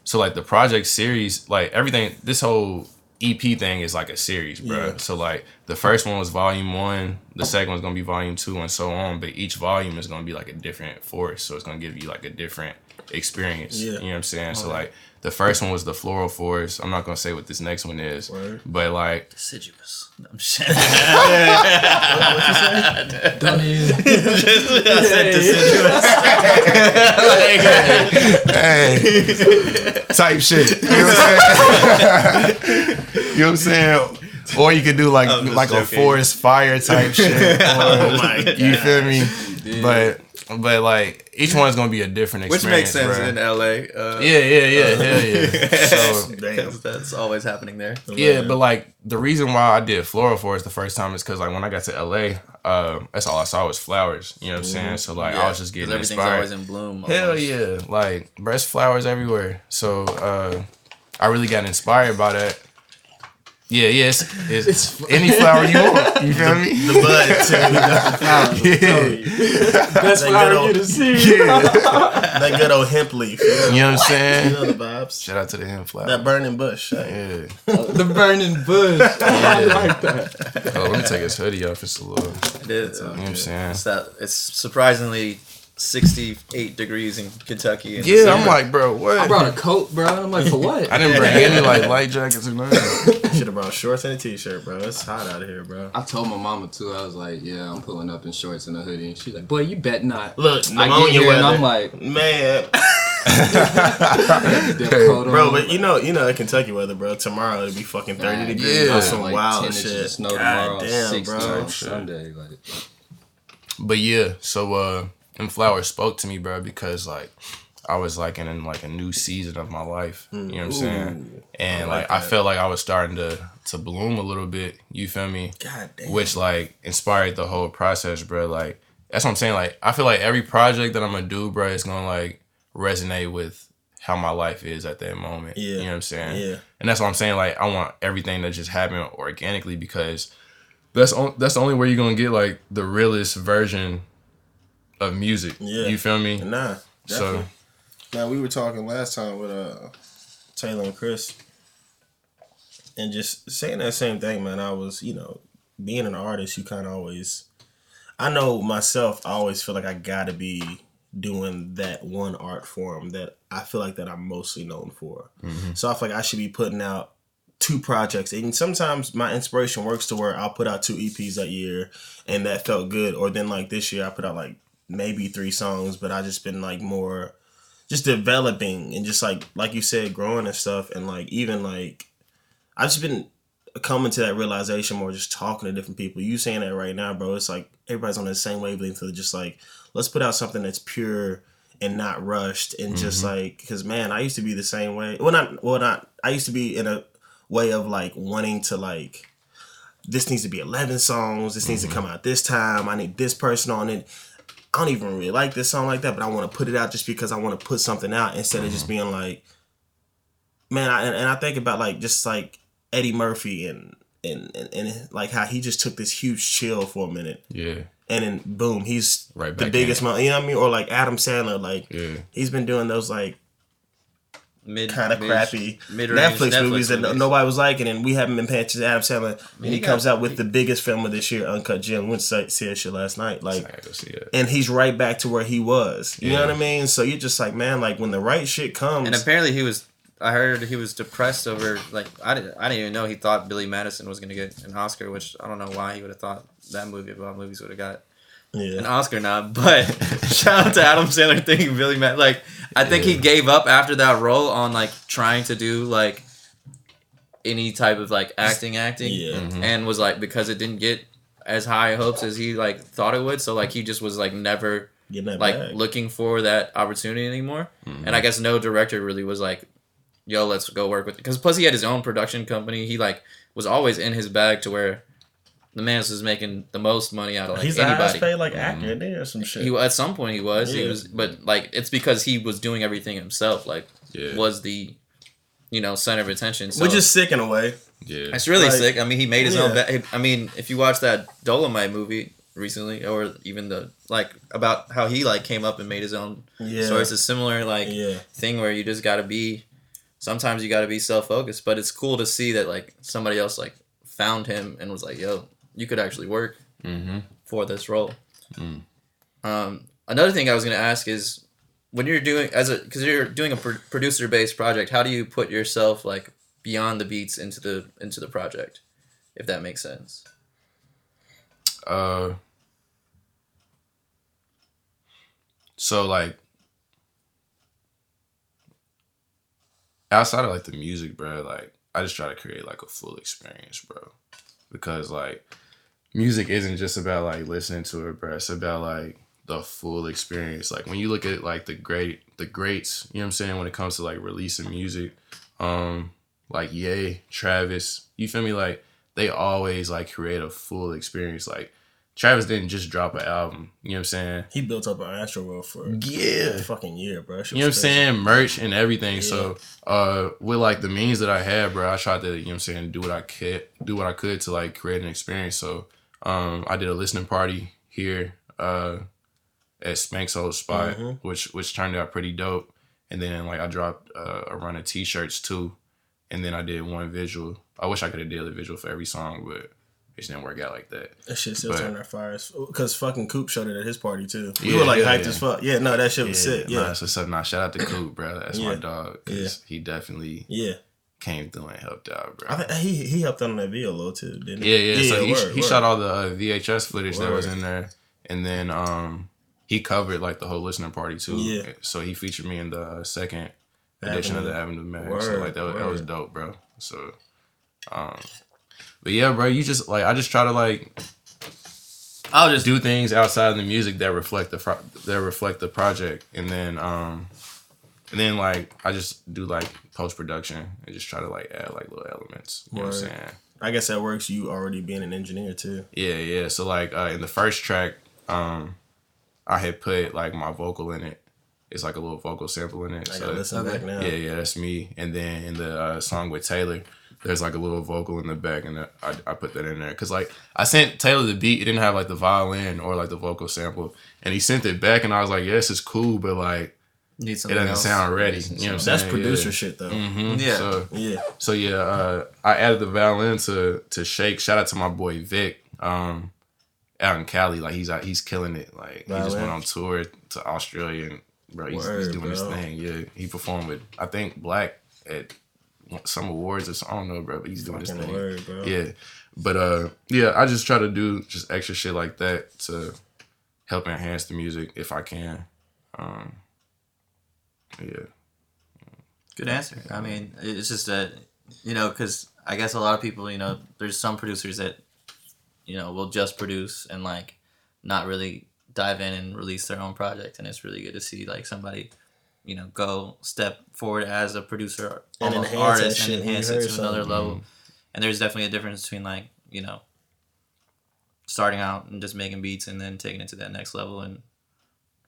so like the project series, like everything, this whole EP thing is like a series, bro. Yeah. So like the first one was volume one, the second one's gonna be volume two, and so on. But each volume is gonna be like a different force, so it's gonna give you like a different experience. Yeah. You know what I'm saying? So like the first one was the floral forest. I'm not gonna say what this next one is, Word. but like Deciduous. I'm shit. (laughs) Don't even. (laughs) (laughs) hey, type shit. You know what I'm saying? You know what I'm saying? Or you could do like I'm just like a forest fire type (laughs) shit. Oh. You feel me? But but like each one's gonna be a different experience. Which makes sense bruh. in LA. Uh, Yeah, yeah, yeah, hell yeah. (laughs) So Damn. Because that's always happening there. yeah, but like the reason why I did floral forest the first time is because like when I got to LA, uh, that's all I saw was flowers. You know what I'm saying? So like I was just 'Cause getting inspired. everything's inspired. always in bloom. Hell yeah. Like breast flowers everywhere. So uh I really got inspired by that. Yeah, yeah, it's, it's, any flower you want. (laughs) You feel me? The bud too. (laughs) (laughs) yeah. Best They flower good you old- to see. yeah. that good old hemp leaf. You know, You know what I'm saying? you saying? know the vibes. Shout out to the hemp flower. That burning bush. hey. yeah. the burning bush. I like that. Oh, let me take his hoodie off. It's a little. It is. You know what I'm saying? It's that. It's surprisingly 68 degrees in Kentucky. in Yeah, I'm like, bro, what? I brought a coat, bro. and I'm like, for what? (laughs) I didn't bring any like light jackets or nothing. (laughs) Should have brought shorts and a t-shirt, bro. It's hot out of here, bro. I told my mama too. I was like, "Yeah, I'm pulling up in shorts and a hoodie." And she's like, Boy, you bet not. Look, I pneumonia get here weather. and I'm like, man, (laughs) bro. But you know, you know, that Kentucky weather, bro. Tomorrow it'll be fucking thirty "Man, degrees. yeah. on some like wild 10 inches shit. of snow God tomorrow, damn, 60 bro. Sunday." Like, But yeah, so uh them flowers spoke to me, bro, because like I was like in, like a new season of my life. You know what I'm saying? And I like, like I felt like I was starting to to bloom a little bit. You feel me? God damn. Which like inspired the whole process, bro. Like that's what I'm saying. Like I feel like every project that I'm gonna do, bro, is gonna like resonate with how my life is at that moment. Yeah. You know what I'm saying? Yeah. And that's what I'm saying. Like I want everything to just happen organically because that's on, that's the only way you're gonna get like the realest version of music. Yeah. You feel me? Nah. So Definitely. Now we were talking last time with uh Taylor and Chris, and just saying that same thing, man. I was, you know, being an artist, you kind of always. I know myself. I always feel like I gotta be doing that one art form that I feel like that I'm mostly known for. So I feel like I should be putting out two projects, and sometimes my inspiration works to where I'll put out two EPs that year, and that felt good. Or then like this year, I put out like maybe three songs, but I just been like more just developing and just like like you said, growing and stuff, and like even like I've just been coming to that realization more just talking to different people. You saying that right now, bro? It's like everybody's on the same wavelength of just like let's put out something that's pure and not rushed and just mm-hmm. like because man, I used to be the same way. Well, not well, not I used to be in a way of like wanting to like this needs to be 11 songs this needs to mm-hmm. come out this time i need this person on it I don't even really like this song like that, but I want to put it out just because I want to put something out instead of just being like, man. I, and, and I think about like just like Eddie Murphy and, and and and like how he just took this huge chill for a minute, Yeah. and then boom, he's Right the biggest. Mo- you know what I mean? Or like Adam Sandler, like Yeah. he's been doing those like Mid, kind of crappy mid-range Netflix, movies that movies. nobody was liking, and we haven't been paying attention to Adam Sandler. And he, got- comes out with the biggest film of this year, Uncut Gem. Went to see that shit last night, like, and he's right back to where he was. You know what I mean? So you're just like, man, like when the right shit comes, And apparently he was. I heard he was depressed over like I didn't. I didn't even know he thought Billy Madison was gonna get an Oscar, which I don't know why he would have thought that movie about movies would have got an Oscar now. But (laughs) shout out to Adam Sandler thinking Billy Madison. Like I think he gave up after that role on like trying to do like any type of like acting, acting, yeah, mm-hmm. and was like because it didn't get as high hopes as he like thought it would. So like he just was like never like bag. looking for that opportunity anymore. Mm-hmm. And I guess no director really was like, "Yo, let's go work with." Because plus he had his own production company. He like was always in his bag to where the man was making the most money out of like he's the highest anybody. paid like mm-hmm. actor in there or some shit. He at some point he was he was, but like it's because he was doing everything himself. Like Yeah. was the you know center of attention. So Which is sick in a way. Yeah. it's really like- sick. I mean, he made his own. Ba- I mean, if you watch that Dolomite movie recently, or even the like about how he like came up and made his own Yeah, so it's a similar like yeah, thing where you just got to be. Sometimes you got to be self focused, but it's cool to see that like somebody else like found him and was like, "Yo, you could actually work Mm-hmm. for this role." Mm. Um, another thing I was gonna ask is when you're doing as a because you're doing a pro- producer based project, how do you put yourself like beyond the beats into the into the project, if that makes sense? Uh. So like. Outside of like the music, bro, like I just try to create like a full experience, bro. Because like music isn't just about like listening to it, bro. It's about like the full experience. Like when you look at like the great the greats, you know what I'm saying, when it comes to like releasing music, um, like Ye, Travis, you feel me? Like they always like create a full experience. Like Travis didn't just drop an album, you know what I'm saying? he built up an Astroworld for Yeah. a fucking year, bro. You know what I'm saying? Merch and everything. So uh with like the means that I had, bro, I tried to, you know what I'm saying, do what I could do what I could to like create an experience. So um I did a listening party here uh at Spanx old spot, Mhm. which which turned out pretty dope. And then like I dropped uh, a run of t shirts too. And then I did one visual. I wish I could have did a visual for every song, but it just didn't work out like that. That shit still But- turned our fires because fucking Coop showed it at his party too. We Yeah, were like hyped yeah. as fuck. Yeah, no, that shit was sick. nah, Yeah, that's what's up. Nah, shout out to Coop, bro. That's my dog. Yeah. he definitely yeah. Came through and helped out, bro. I he he helped out on that video a little too, didn't he? Yeah, he? yeah. so he, word, he word. shot all the uh, VHS footage that was in there, and then um he covered like the whole listening party too. Yeah. So he featured me in the uh, second edition of the Avenue Mag. so Word, like that, was- that was dope, bro. So, um, but yeah, bro, you just like I just try to like I'll just do things outside of the music that reflect the fro- that reflect the project, and then um, and then like I just do like post production and just try to like add like little elements. You know what I'm saying? I guess that works. You already being an engineer too. Yeah, yeah. So like uh, in the first track, um, I had put like my vocal in it. It's like a little vocal sample in it. I so listen back now. yeah, yeah, that's me. And then in the uh, song with Taylor, there's like a little vocal in the back, and I, I put that in there because like I sent Taylor the beat. It didn't have like the violin or like the vocal sample, and he sent it back, and I was like, yes, it's cool, but like need it doesn't else. sound ready. You know what I'm saying? That's producer yeah. shit though. Mhm. Yeah. So Yeah, so yeah, uh, I added the violin to to Shake. Shout out to my boy Vic, um, out in Cali. Like he's out, he's killing it. Like he just went on tour to Australia and bro, he's, he's Word, doing his thing. Yeah, he performed with I think Black at some awards or something. I don't know, bro, but he's doing his thing. word, bro. Yeah, but uh, yeah, I just try to do just extra shit like that to help enhance the music if I can. Um, yeah. Good answer. I mean, it's just a, you know, because I guess a lot of people, you know, there's some producers that you know will just produce and like not really dive in and release their own project, and it's really good to see like somebody, you know, go step forward as a producer, And almost enhance artist, and enhance it heard to another something. level. Mm-hmm. And there's definitely a difference between like you know starting out and just making beats and then taking it to that next level and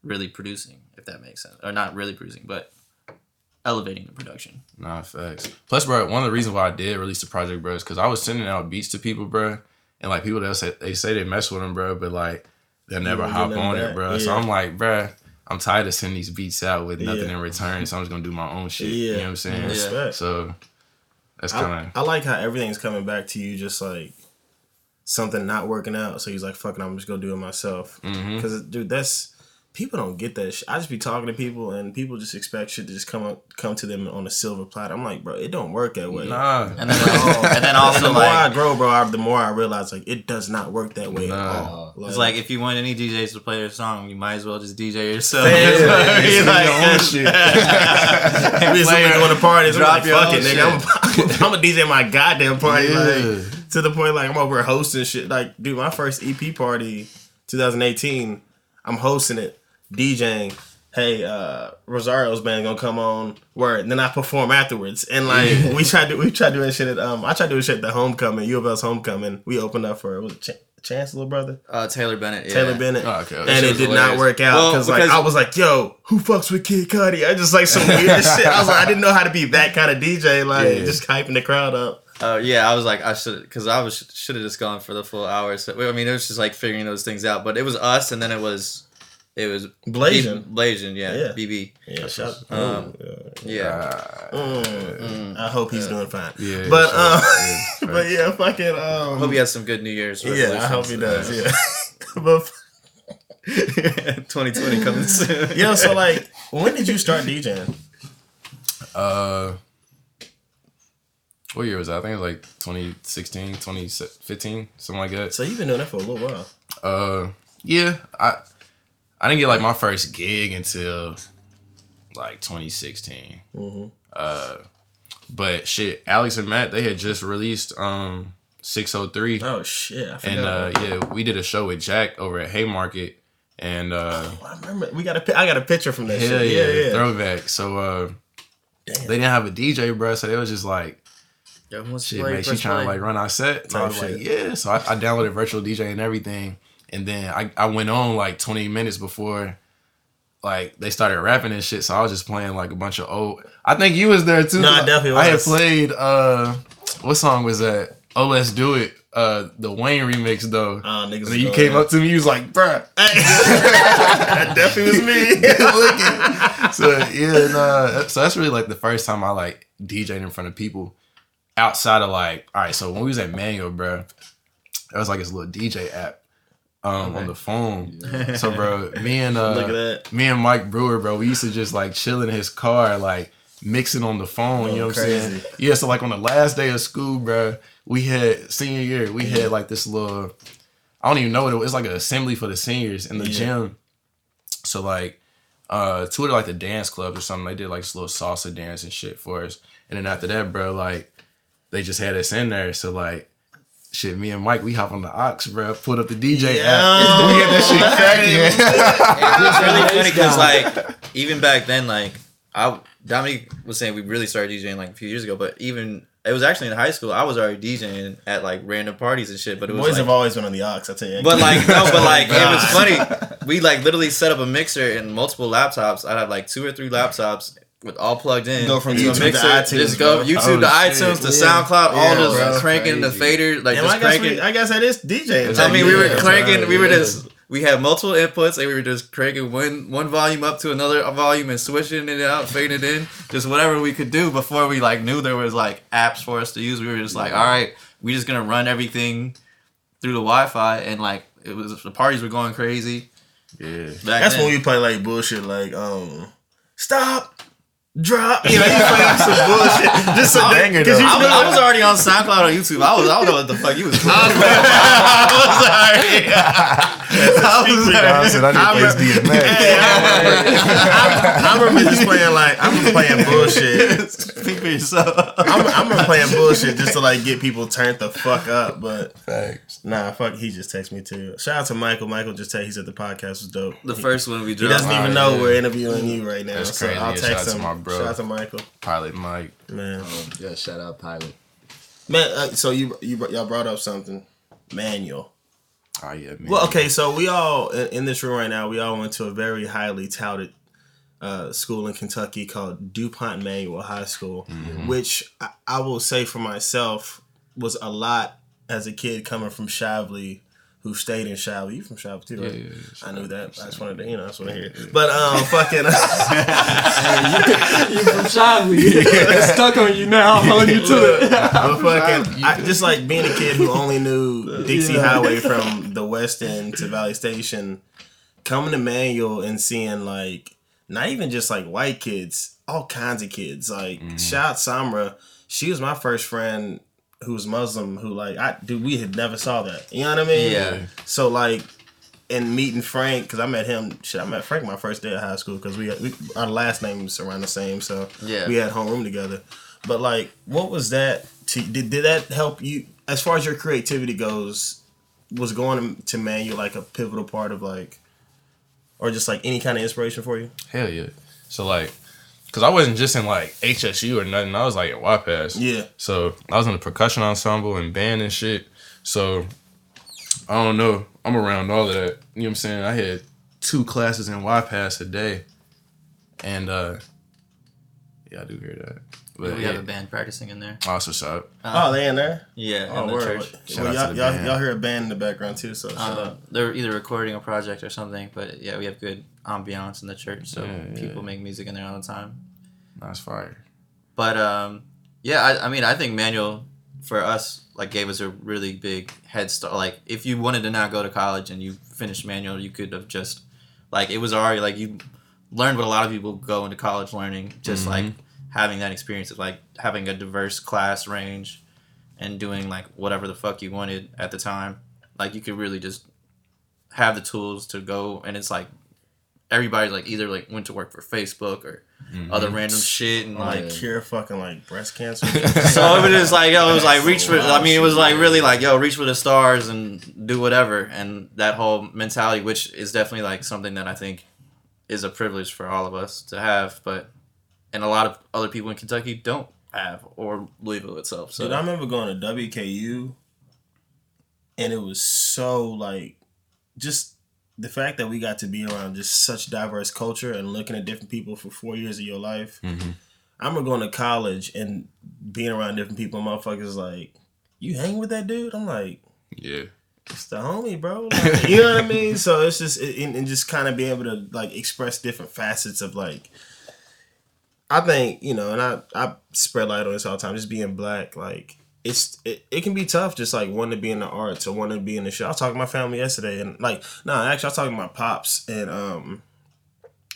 really producing, if that makes sense, or not really producing, but elevating the production. Nah, facts. Plus, bro, one of the reasons why I did release the project, bro, is because I was sending out beats to people, bro, and like people that say they say they mess with them, bro, but like they'll never don't hop on back. it, bro. So I'm like, bro, I'm tired of sending these beats out with nothing Yeah. in return, so I'm just gonna do my own shit. Yeah. You know what I'm saying? Yeah. Respect. So that's kind I, of I like how everything's coming back to you, just like something not working out. So he's like, "Fucking, I'm just gonna do it myself." Mm-hmm. Because dude, that's people don't get that. Shit. I just be talking to people, and people just expect shit to just come up, come to them on a silver platter. I'm like, bro, it don't work that way. nah. And then, (laughs) and then also the more I grow, bro, I, the more I realize like it does not work that way at Nah. all. it's like if you want any DJs to play their song, you might as well just DJ yourself. Yeah, It's yeah, be yeah, like- your own shit. (laughs) we used be your- going to parties. I'm drop like, your fuck own it, nigga. I'm, I'm a (laughs) DJ my goddamn party. Yeah. Like to the point like I'm over hosting shit. Like, dude, my first EP party, 2018, I'm hosting it, DJing. Hey, uh, Rosario's band gonna come on. Word. And then I perform afterwards. And like we tried to we tried doing shit at um I tried doing shit at the homecoming, U of L's homecoming. We opened up for was it Ch- Chancellor brother? uh, Taylor Bennett. Yeah. Taylor Bennett. Oh, okay. And it was did not work out Well, cause like I was like, yo, who fucks with Kid Cudi? I just like some weird (laughs) shit. I was like, I didn't know how to be that kind of DJ, like Yeah. just hyping the crowd up. Uh, yeah, I was like, I should, because I was should have just gone for the full hour. So I mean, it was just like figuring those things out. But it was us, and then it was, it was Blazing. B- Blasian, yeah, Yeah. BB. Yeah, shout Um, Yeah, Mm. I hope he's doing fine. Yeah, but sure. um, Yeah, but (laughs) yeah, fucking um, I hope he has some good New Year's. yeah, I hope he does. resolutions. Yeah, (laughs) but 2020 (laughs) coming soon. yo, so like, when did you start DJing? Uh, what year was that? I think it was like 2016, 2015, something like that. So you've been doing that for a little while. Uh, yeah, I I didn't get like my first gig until like 2016. Uh, but shit, Alex and Matt they had just released um 603, Oh shit, I forgot. and uh yeah, we did a show with Jack over at Haymarket, and uh I remember we got a pi- I got a picture from that hell shit. yeah, Yeah, yeah. throwback. So uh, Damn. they didn't have a DJ, bro, so they was just like. Yo, who wants to shit, play man, she first trying to like run our set. So I was shit. like, yeah. So I, I downloaded virtual DJ and everything, and then I, I went on like 20 minutes before like they started rapping and shit. So I was just playing like a bunch of old. I think you was there too. No, I definitely was. I had played. uh What song was that? Oh, let's do it. Uh The Wayne remix though. Oh, niggas. you came up to me, you was like, bruh. (laughs) that definitely was me. (laughs) (laughs) so yeah, nah, so that's really like the first time I like DJed in front of people outside of like, all right, so when we was at Manual, bro, that was like this little DJ app um on the phone. So bro, me and (laughs) uh Look at that. me and Mike Brewer, bro, we used to just like chill in his car, like mixing on the phone. you know what I'm saying? Yeah. So like on the last day of school, bro, we had senior year, we had like this little, I don't even know what it was. It's like an assembly for the seniors in the Yeah. gym. So like, uh, of like the dance clubs or something, they did like this little salsa dance and shit for us. And then after that, bro, like they just had us in there. So like. Shit, me and Mike, we hop on the Ox, bro. Put up the DJ app. We get that shit cracking. It's really funny because like even back then, like I Dominique was saying we really started DJing like a few years ago, but even it was actually in high school. I was already DJing at like random parties and shit. But it was Boys like, have always been on the ox. I tell you. but like no, but like it was (laughs) funny. We like literally set up a mixer and multiple laptops. I'd have like two or three laptops. With all plugged in, Go from into YouTube to iTunes, just go bro. YouTube Oh, to iTunes shit. to Yeah. SoundCloud, all Yeah, just bro. cranking the Crazy. fader, like Damn, just I guess cranking. we, I guess that is DJ. I mean, we were Yeah. cranking. We were Yeah. just. We had multiple inputs, and we were just cranking one one volume up to another volume and switching it out, fading it in, just whatever we could do before we like knew there was like apps for us to use. We were just like, all right, we just gonna run everything through the Wi-Fi, and like it was the parties were going crazy. Yeah. Back That's then. when we play like bullshit, like um, stop, drop. You know, you play like some bullshit, just some banger, Because though. you I was, know, I was already on SoundCloud or YouTube. I was I don't know what the fuck you was. (laughs) doing. I was (laughs) I said I need to play this DMX. Hey, I, I, I remember just playing like I remember playing bullshit. Speak for yourself. I'm, I remember playing bullshit just to like get people turned the fuck up. But Facts. nah, fuck, he just texted me too. Shout out to Michael. Michael just texted. He said the podcast was dope. The He- first one we dropped. He doesn't even know yeah. we're interviewing you right now. That's so crazy. I'll text shout out to him. My bro. Shout out to Michael. Pilot Mike. Man, Yeah, shout out Pilot. man. Uh, so you you y'all brought up something manual. Oh yeah, man. Well, okay, so we all in, in this room right now, we all went to a very highly touted uh, school in Kentucky called DuPont Manual High School, Mm-hmm. which I, I will say for myself was a lot as a kid coming from Shively, who stayed in Shively. You from Shively too, right? Yeah, yeah, yeah. I knew that. I just wanted to, you know, I just want to hear. it. But um, fucking. (laughs) You from Shively. It's stuck on you now. I'm holding you to it. (laughs) But fucking, I, just like being a kid who only knew Dixie Yeah. Highway from the West End to Valley Station, coming to Manual and seeing like not even just like white kids, all kinds of kids. Like shout Samra, she was my first friend who was Muslim. Who like I dude, we had never saw that. You know what I mean? Yeah. So like. And meeting Frank, because I met him. Shit, I met Frank my first day of high school because we, we our last names around the same, so Yeah. we had homeroom together. But like, what was that? To, did did that help you as far as your creativity goes? Was going to Manual like a pivotal part of like, or just like any kind of inspiration for you? Hell yeah. So like, cause I wasn't just in like HSU or nothing. I was like at YPAS. Yeah. So I was in the percussion ensemble and band and shit. So I don't know. I'm around all of that. You know what I'm saying? I had two classes in YPAS a day. And uh yeah, I do hear that. But we yeah, have a band practicing in there. also shot. oh, they in there? Yeah, Oh, in the word. church. Shout Well, y'all, to the y'all, band. y'all hear a band in the background too, so shout Uh, out. they're either recording a project or something, but yeah, we have good ambiance in the church, so Yeah, yeah. people make music in there all the time. Nice fire. But um, yeah, I, I mean, I think manual for us like gave us a really big head start. Like, if you wanted to not go to college and you finished manual, you could have just like it was already like you learned what a lot of people go into college learning, just like having that experience of like having a diverse class range and doing like whatever the fuck you wanted at the time. Like, you could really just have the tools to go, and it's like everybody like either like went to work for Facebook or mm-hmm. other random shit and like like cure fucking like breast cancer. (laughs) so it was like yo, it was like reach for. I mean, it was like really like yo, reach for the stars and do whatever. And that whole mentality, which is definitely like something that I think is a privilege for all of us to have, but and a lot of other people in Kentucky don't have or Louisville itself. So Dude, I remember going to WKU, and it was so like, just the fact that we got to be around just such diverse culture and looking at different people for four years of your life. Mm-hmm. I remember going to college and being around different people. Motherfuckers like, you hang with that dude? I'm like, Yeah. it's the homie, bro. Like, you know what I mean? So it's just it, and and just kind of being able to like express different facets of like. I think you know, and I I spread light on this all the time. Just being black, like it's it, it can be tough. Just like wanting to be in the arts or wanting to be in the show. I was talking to my family yesterday, and like no, actually I was talking to my pops, and um,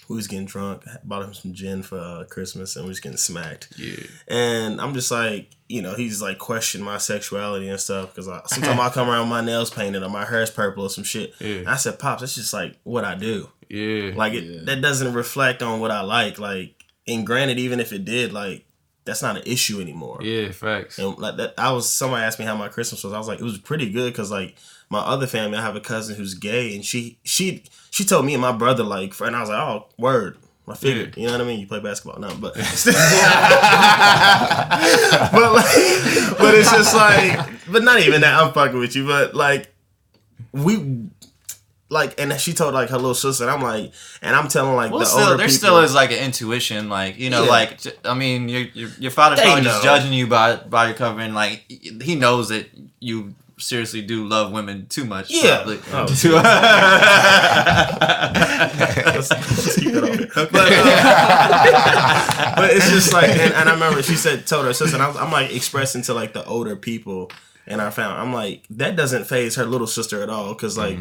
we was getting drunk. I bought him some gin for uh, Christmas, and we was getting smacked. Yeah. And I'm just like, you know, he's like questioning my sexuality and stuff because sometimes I come around with my nails painted or my hair's purple or some shit. Yeah. And I said, pops, that's just like what I do. Yeah. Like it, Yeah. that doesn't reflect on what I like. Like, and granted, even if it did, like that's not an issue anymore. yeah, facts. And like that, I was somebody asked me how my Christmas was. I was like, it was pretty good because like my other family, I have a cousin who's gay, and she she she told me and my brother like, and I was like, oh, word. I figured, you know what I mean. You play basketball, no, but (laughs) (laughs) but like, but it's just like, but not even that. I'm fucking with you, but like we. Like and she told like her little sister, and I'm like, and I'm telling like well, the still, older there people. still is like an intuition, like you know, Yeah. like i mean, your your, your father They probably know. just judging you by by your cover, and like he knows that you seriously do love women too much. Yeah. probably. Oh. (laughs) To- Let's- let's keep it on here. But, uh, (laughs) but it's just like, and, and I remember she said, told her sister, and I'm, I'm like expressing to like the older people and i found I'm like, that doesn't phase her little sister at all, because like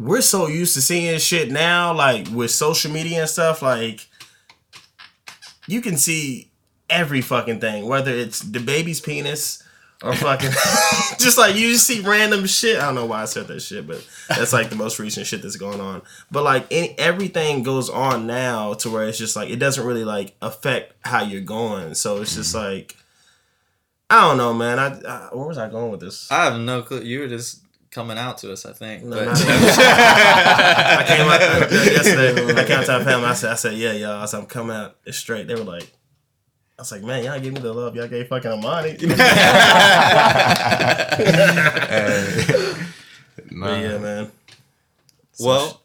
we're so used to seeing shit now, like with social media and stuff, like you can see every fucking thing, whether it's the baby's penis. Or fucking, (laughs) just like you just see random shit. I don't know why I said that shit, but that's like the most recent shit that's going on. But like any, everything goes on now to where it's just like it doesn't really like affect how you're going. So it's just mm-hmm. like I don't know, man. I, I where was I going with this? I have no clue. You were just coming out to us, I think. No, but- (laughs) I came out uh, yesterday. I came out to our family. I said, I said, yeah, y'all. I said, I'm coming out it's straight. They were like, I was like, man, y'all gave me the love. Y'all gave fucking Amani. (laughs) Nah. Yeah, man. Well,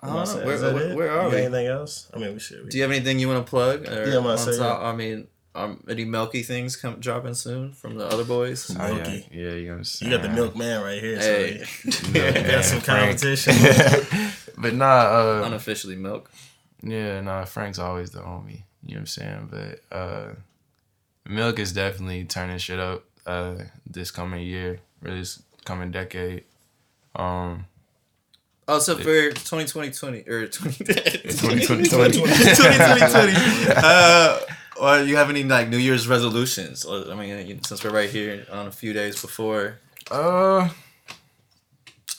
I don't know. saying- Where, is that where, where are we? Anything else? I mean, we should. Do you have anything you want to plug? Or Yeah, I'm on saying. I mean, um, any milky things come dropping soon from the other boys? Oh, (laughs) yeah, Milky. yeah, you understand. You got the milkman right here. Hey. (laughs) So Yeah, you got some competition. (laughs) but nah, uh, Unofficially milk. yeah, nah. Frank's always the homie. You know what I'm saying? But uh, Milk is definitely turning shit up uh, this coming year, or this coming decade. Um, Oh, so for 2020 or 20, 2020. 2020. Uh, or you have any like New Year's resolutions? I mean, since we're right here on a few days before. Uh,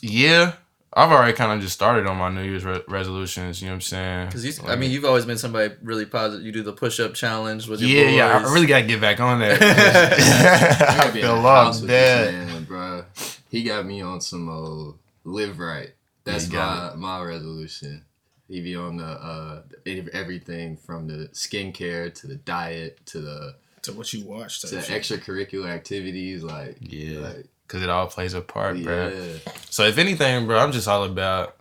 yeah, I've already kind of just started on my New Year's re- resolutions. You know what I'm saying? Because you, I mean, you've always been somebody really positive. You do the push-up challenge with your yeah, yeah. I really gotta get back on that. (laughs) (laughs) I I gotta be in feel the lost, house with man, bro. He got me on some uh, live right. That's you got my my resolution. He be on the uh everything from the skincare to the diet to the to what you watch to the extracurricular activities. Like Yeah, like because it all plays a part, bro. So if anything, bro, I'm just all about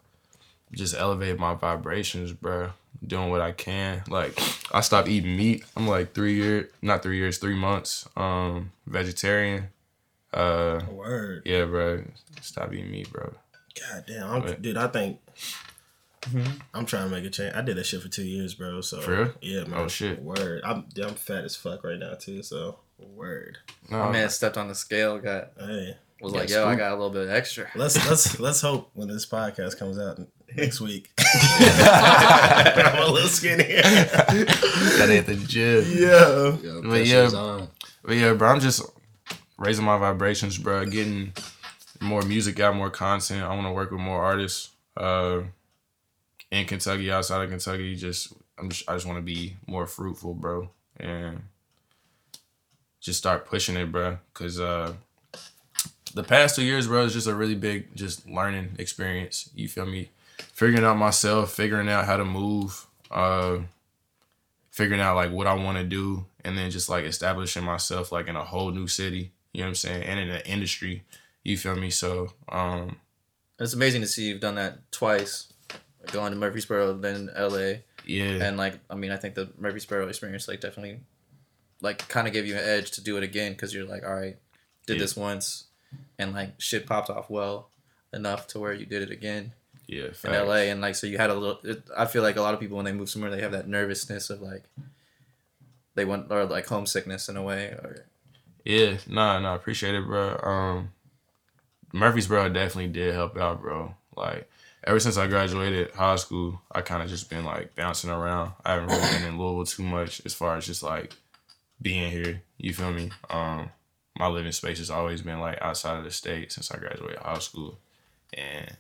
just elevate my vibrations, bro. Doing what I can. Like I stopped eating meat. I'm like three years, not three years, three months. Um, vegetarian. Uh, Word. yeah, bro. Stop eating meat, bro. God damn, I'm, Right. dude. I think I'm trying to make a change. I did that shit for two years, bro. So For real? yeah, man. Oh, shit. Word. I'm I'm fat as fuck right now too. So word. No, My man stepped on the scale. Got Hey, was Yeah, like, yo, I got a little bit extra. let's let's let's hope when this podcast comes out next week. (laughs) I'm a little skinny. gotta hit the gym. yeah. Yeah, But yeah. on. But yeah, bro, I'm just raising my vibrations, bro. Getting more music out, more content. I want to work with more artists. Uh, in Kentucky, outside of Kentucky, just I'm just I just want to be more fruitful, bro, and just start pushing it, bro. Cause uh, the past two years, bro, is just a really big just learning experience. You feel me? Figuring out myself, figuring out how to move, uh, figuring out like what I want to do, and then just like establishing myself like in a whole new city. You know what I'm saying? And in the industry. You feel me? So um, It's amazing to see you've done that twice, going to Murfreesboro, then L.A. yeah, and like I mean I think the Murfreesboro experience like definitely like kind of gave you an edge to do it again because you're like all right did Yeah. this once and like shit popped off well enough to where you did it again yeah, in. LA and like so you had a little it, I feel like a lot of people when they move somewhere they have that nervousness of like they want or like homesickness in a way or Yeah, nah, nah, appreciate it, bro. Um, Murfreesboro definitely did help out, bro. Like ever since I graduated high school, I kind of just been like bouncing around. I haven't really been in Louisville too much as far as just like being here. You feel me? Um, my living space has always been like outside of the state since I graduated high school, and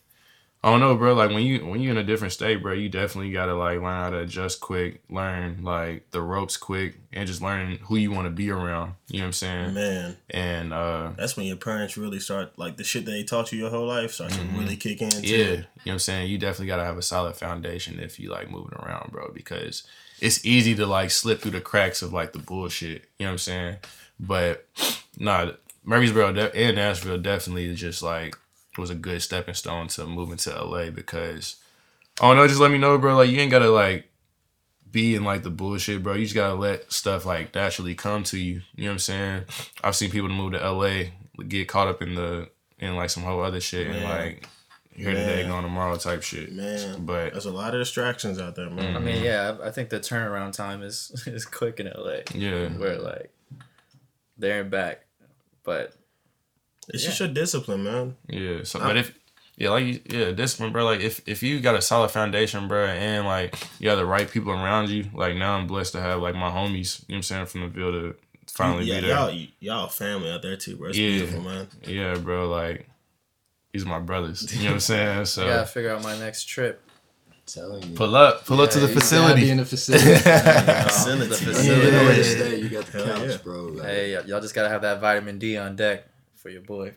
I don't know, bro. Like when you when you're in a different state, bro, you definitely gotta like learn how to adjust quick, learn like the ropes quick, and just learn who you want to be around. You know what I'm saying? Man, And uh, that's when your parents really start like the shit they taught you your whole life starts to really kick in. Too. Mm-hmm. yeah, you know what I'm saying. You definitely gotta have a solid foundation if you like moving around, bro, because it's easy to like slip through the cracks of like the bullshit. You know what I'm saying? But nah, Murfreesboro and Nashville definitely is just like was a good stepping stone to moving to LA because oh don't just let me know, bro. Like you ain't gotta like be in like the bullshit, bro. You just gotta let stuff like naturally come to you. You know what I'm saying? I've seen people move to LA get caught up in the in like some whole other shit and like here today, Man. gone tomorrow type shit. Man, But there's a lot of distractions out there, man. I mean yeah I I think the turnaround time is (laughs) is quick in LA yeah, where like there and back but It's Yeah. just your discipline, man. yeah. So, but if yeah, like you- yeah, discipline, bro. Like if if you got a solid foundation, bro, and like you have the right people around you, like now I'm blessed to have like my homies. You know what I'm saying from the field to finally yeah, be there. y'all, y'all family out there too, bro. It's Yeah. beautiful, man. Yeah, bro. Like these are my brothers. You know what I'm saying? (laughs) So I gotta figure out my next trip telling you. pull up, pull up to the Yeah, you gotta facility. Be in the facility. (laughs) Facility. the facility. know where to Yeah. stay. You got the Hell couch, yeah. bro. Like, Hey, y'all just gotta have that vitamin D on deck for your boy.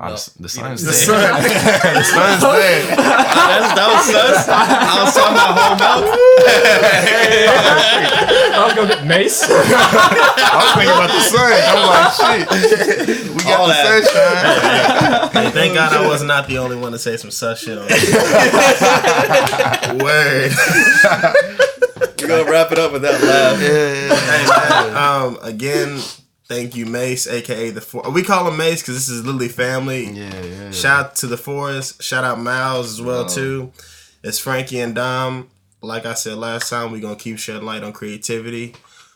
Oh, the, the sun's (laughs) (laughs) The there. sun. the sun's there. That's, that was sus. I was talking about whole milk. (laughs) I was gonna get mace. I was thinking about the sun. I'm like, shit. We got All the that. sunshine. Hey, thank God I was not the only one to say some sus shit on this. Word. We're gonna wrap it up with that laugh. Hey, man, um, again, thank you, Mace, aka the four. We call him Mace because this is literally family. Yeah, yeah. Shout out to the Forest. Shout out Miles as well Wow. too. It's Frankie and Dom. Like I said last time, we're gonna keep shedding light on creativity.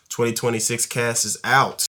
2026 cast is out.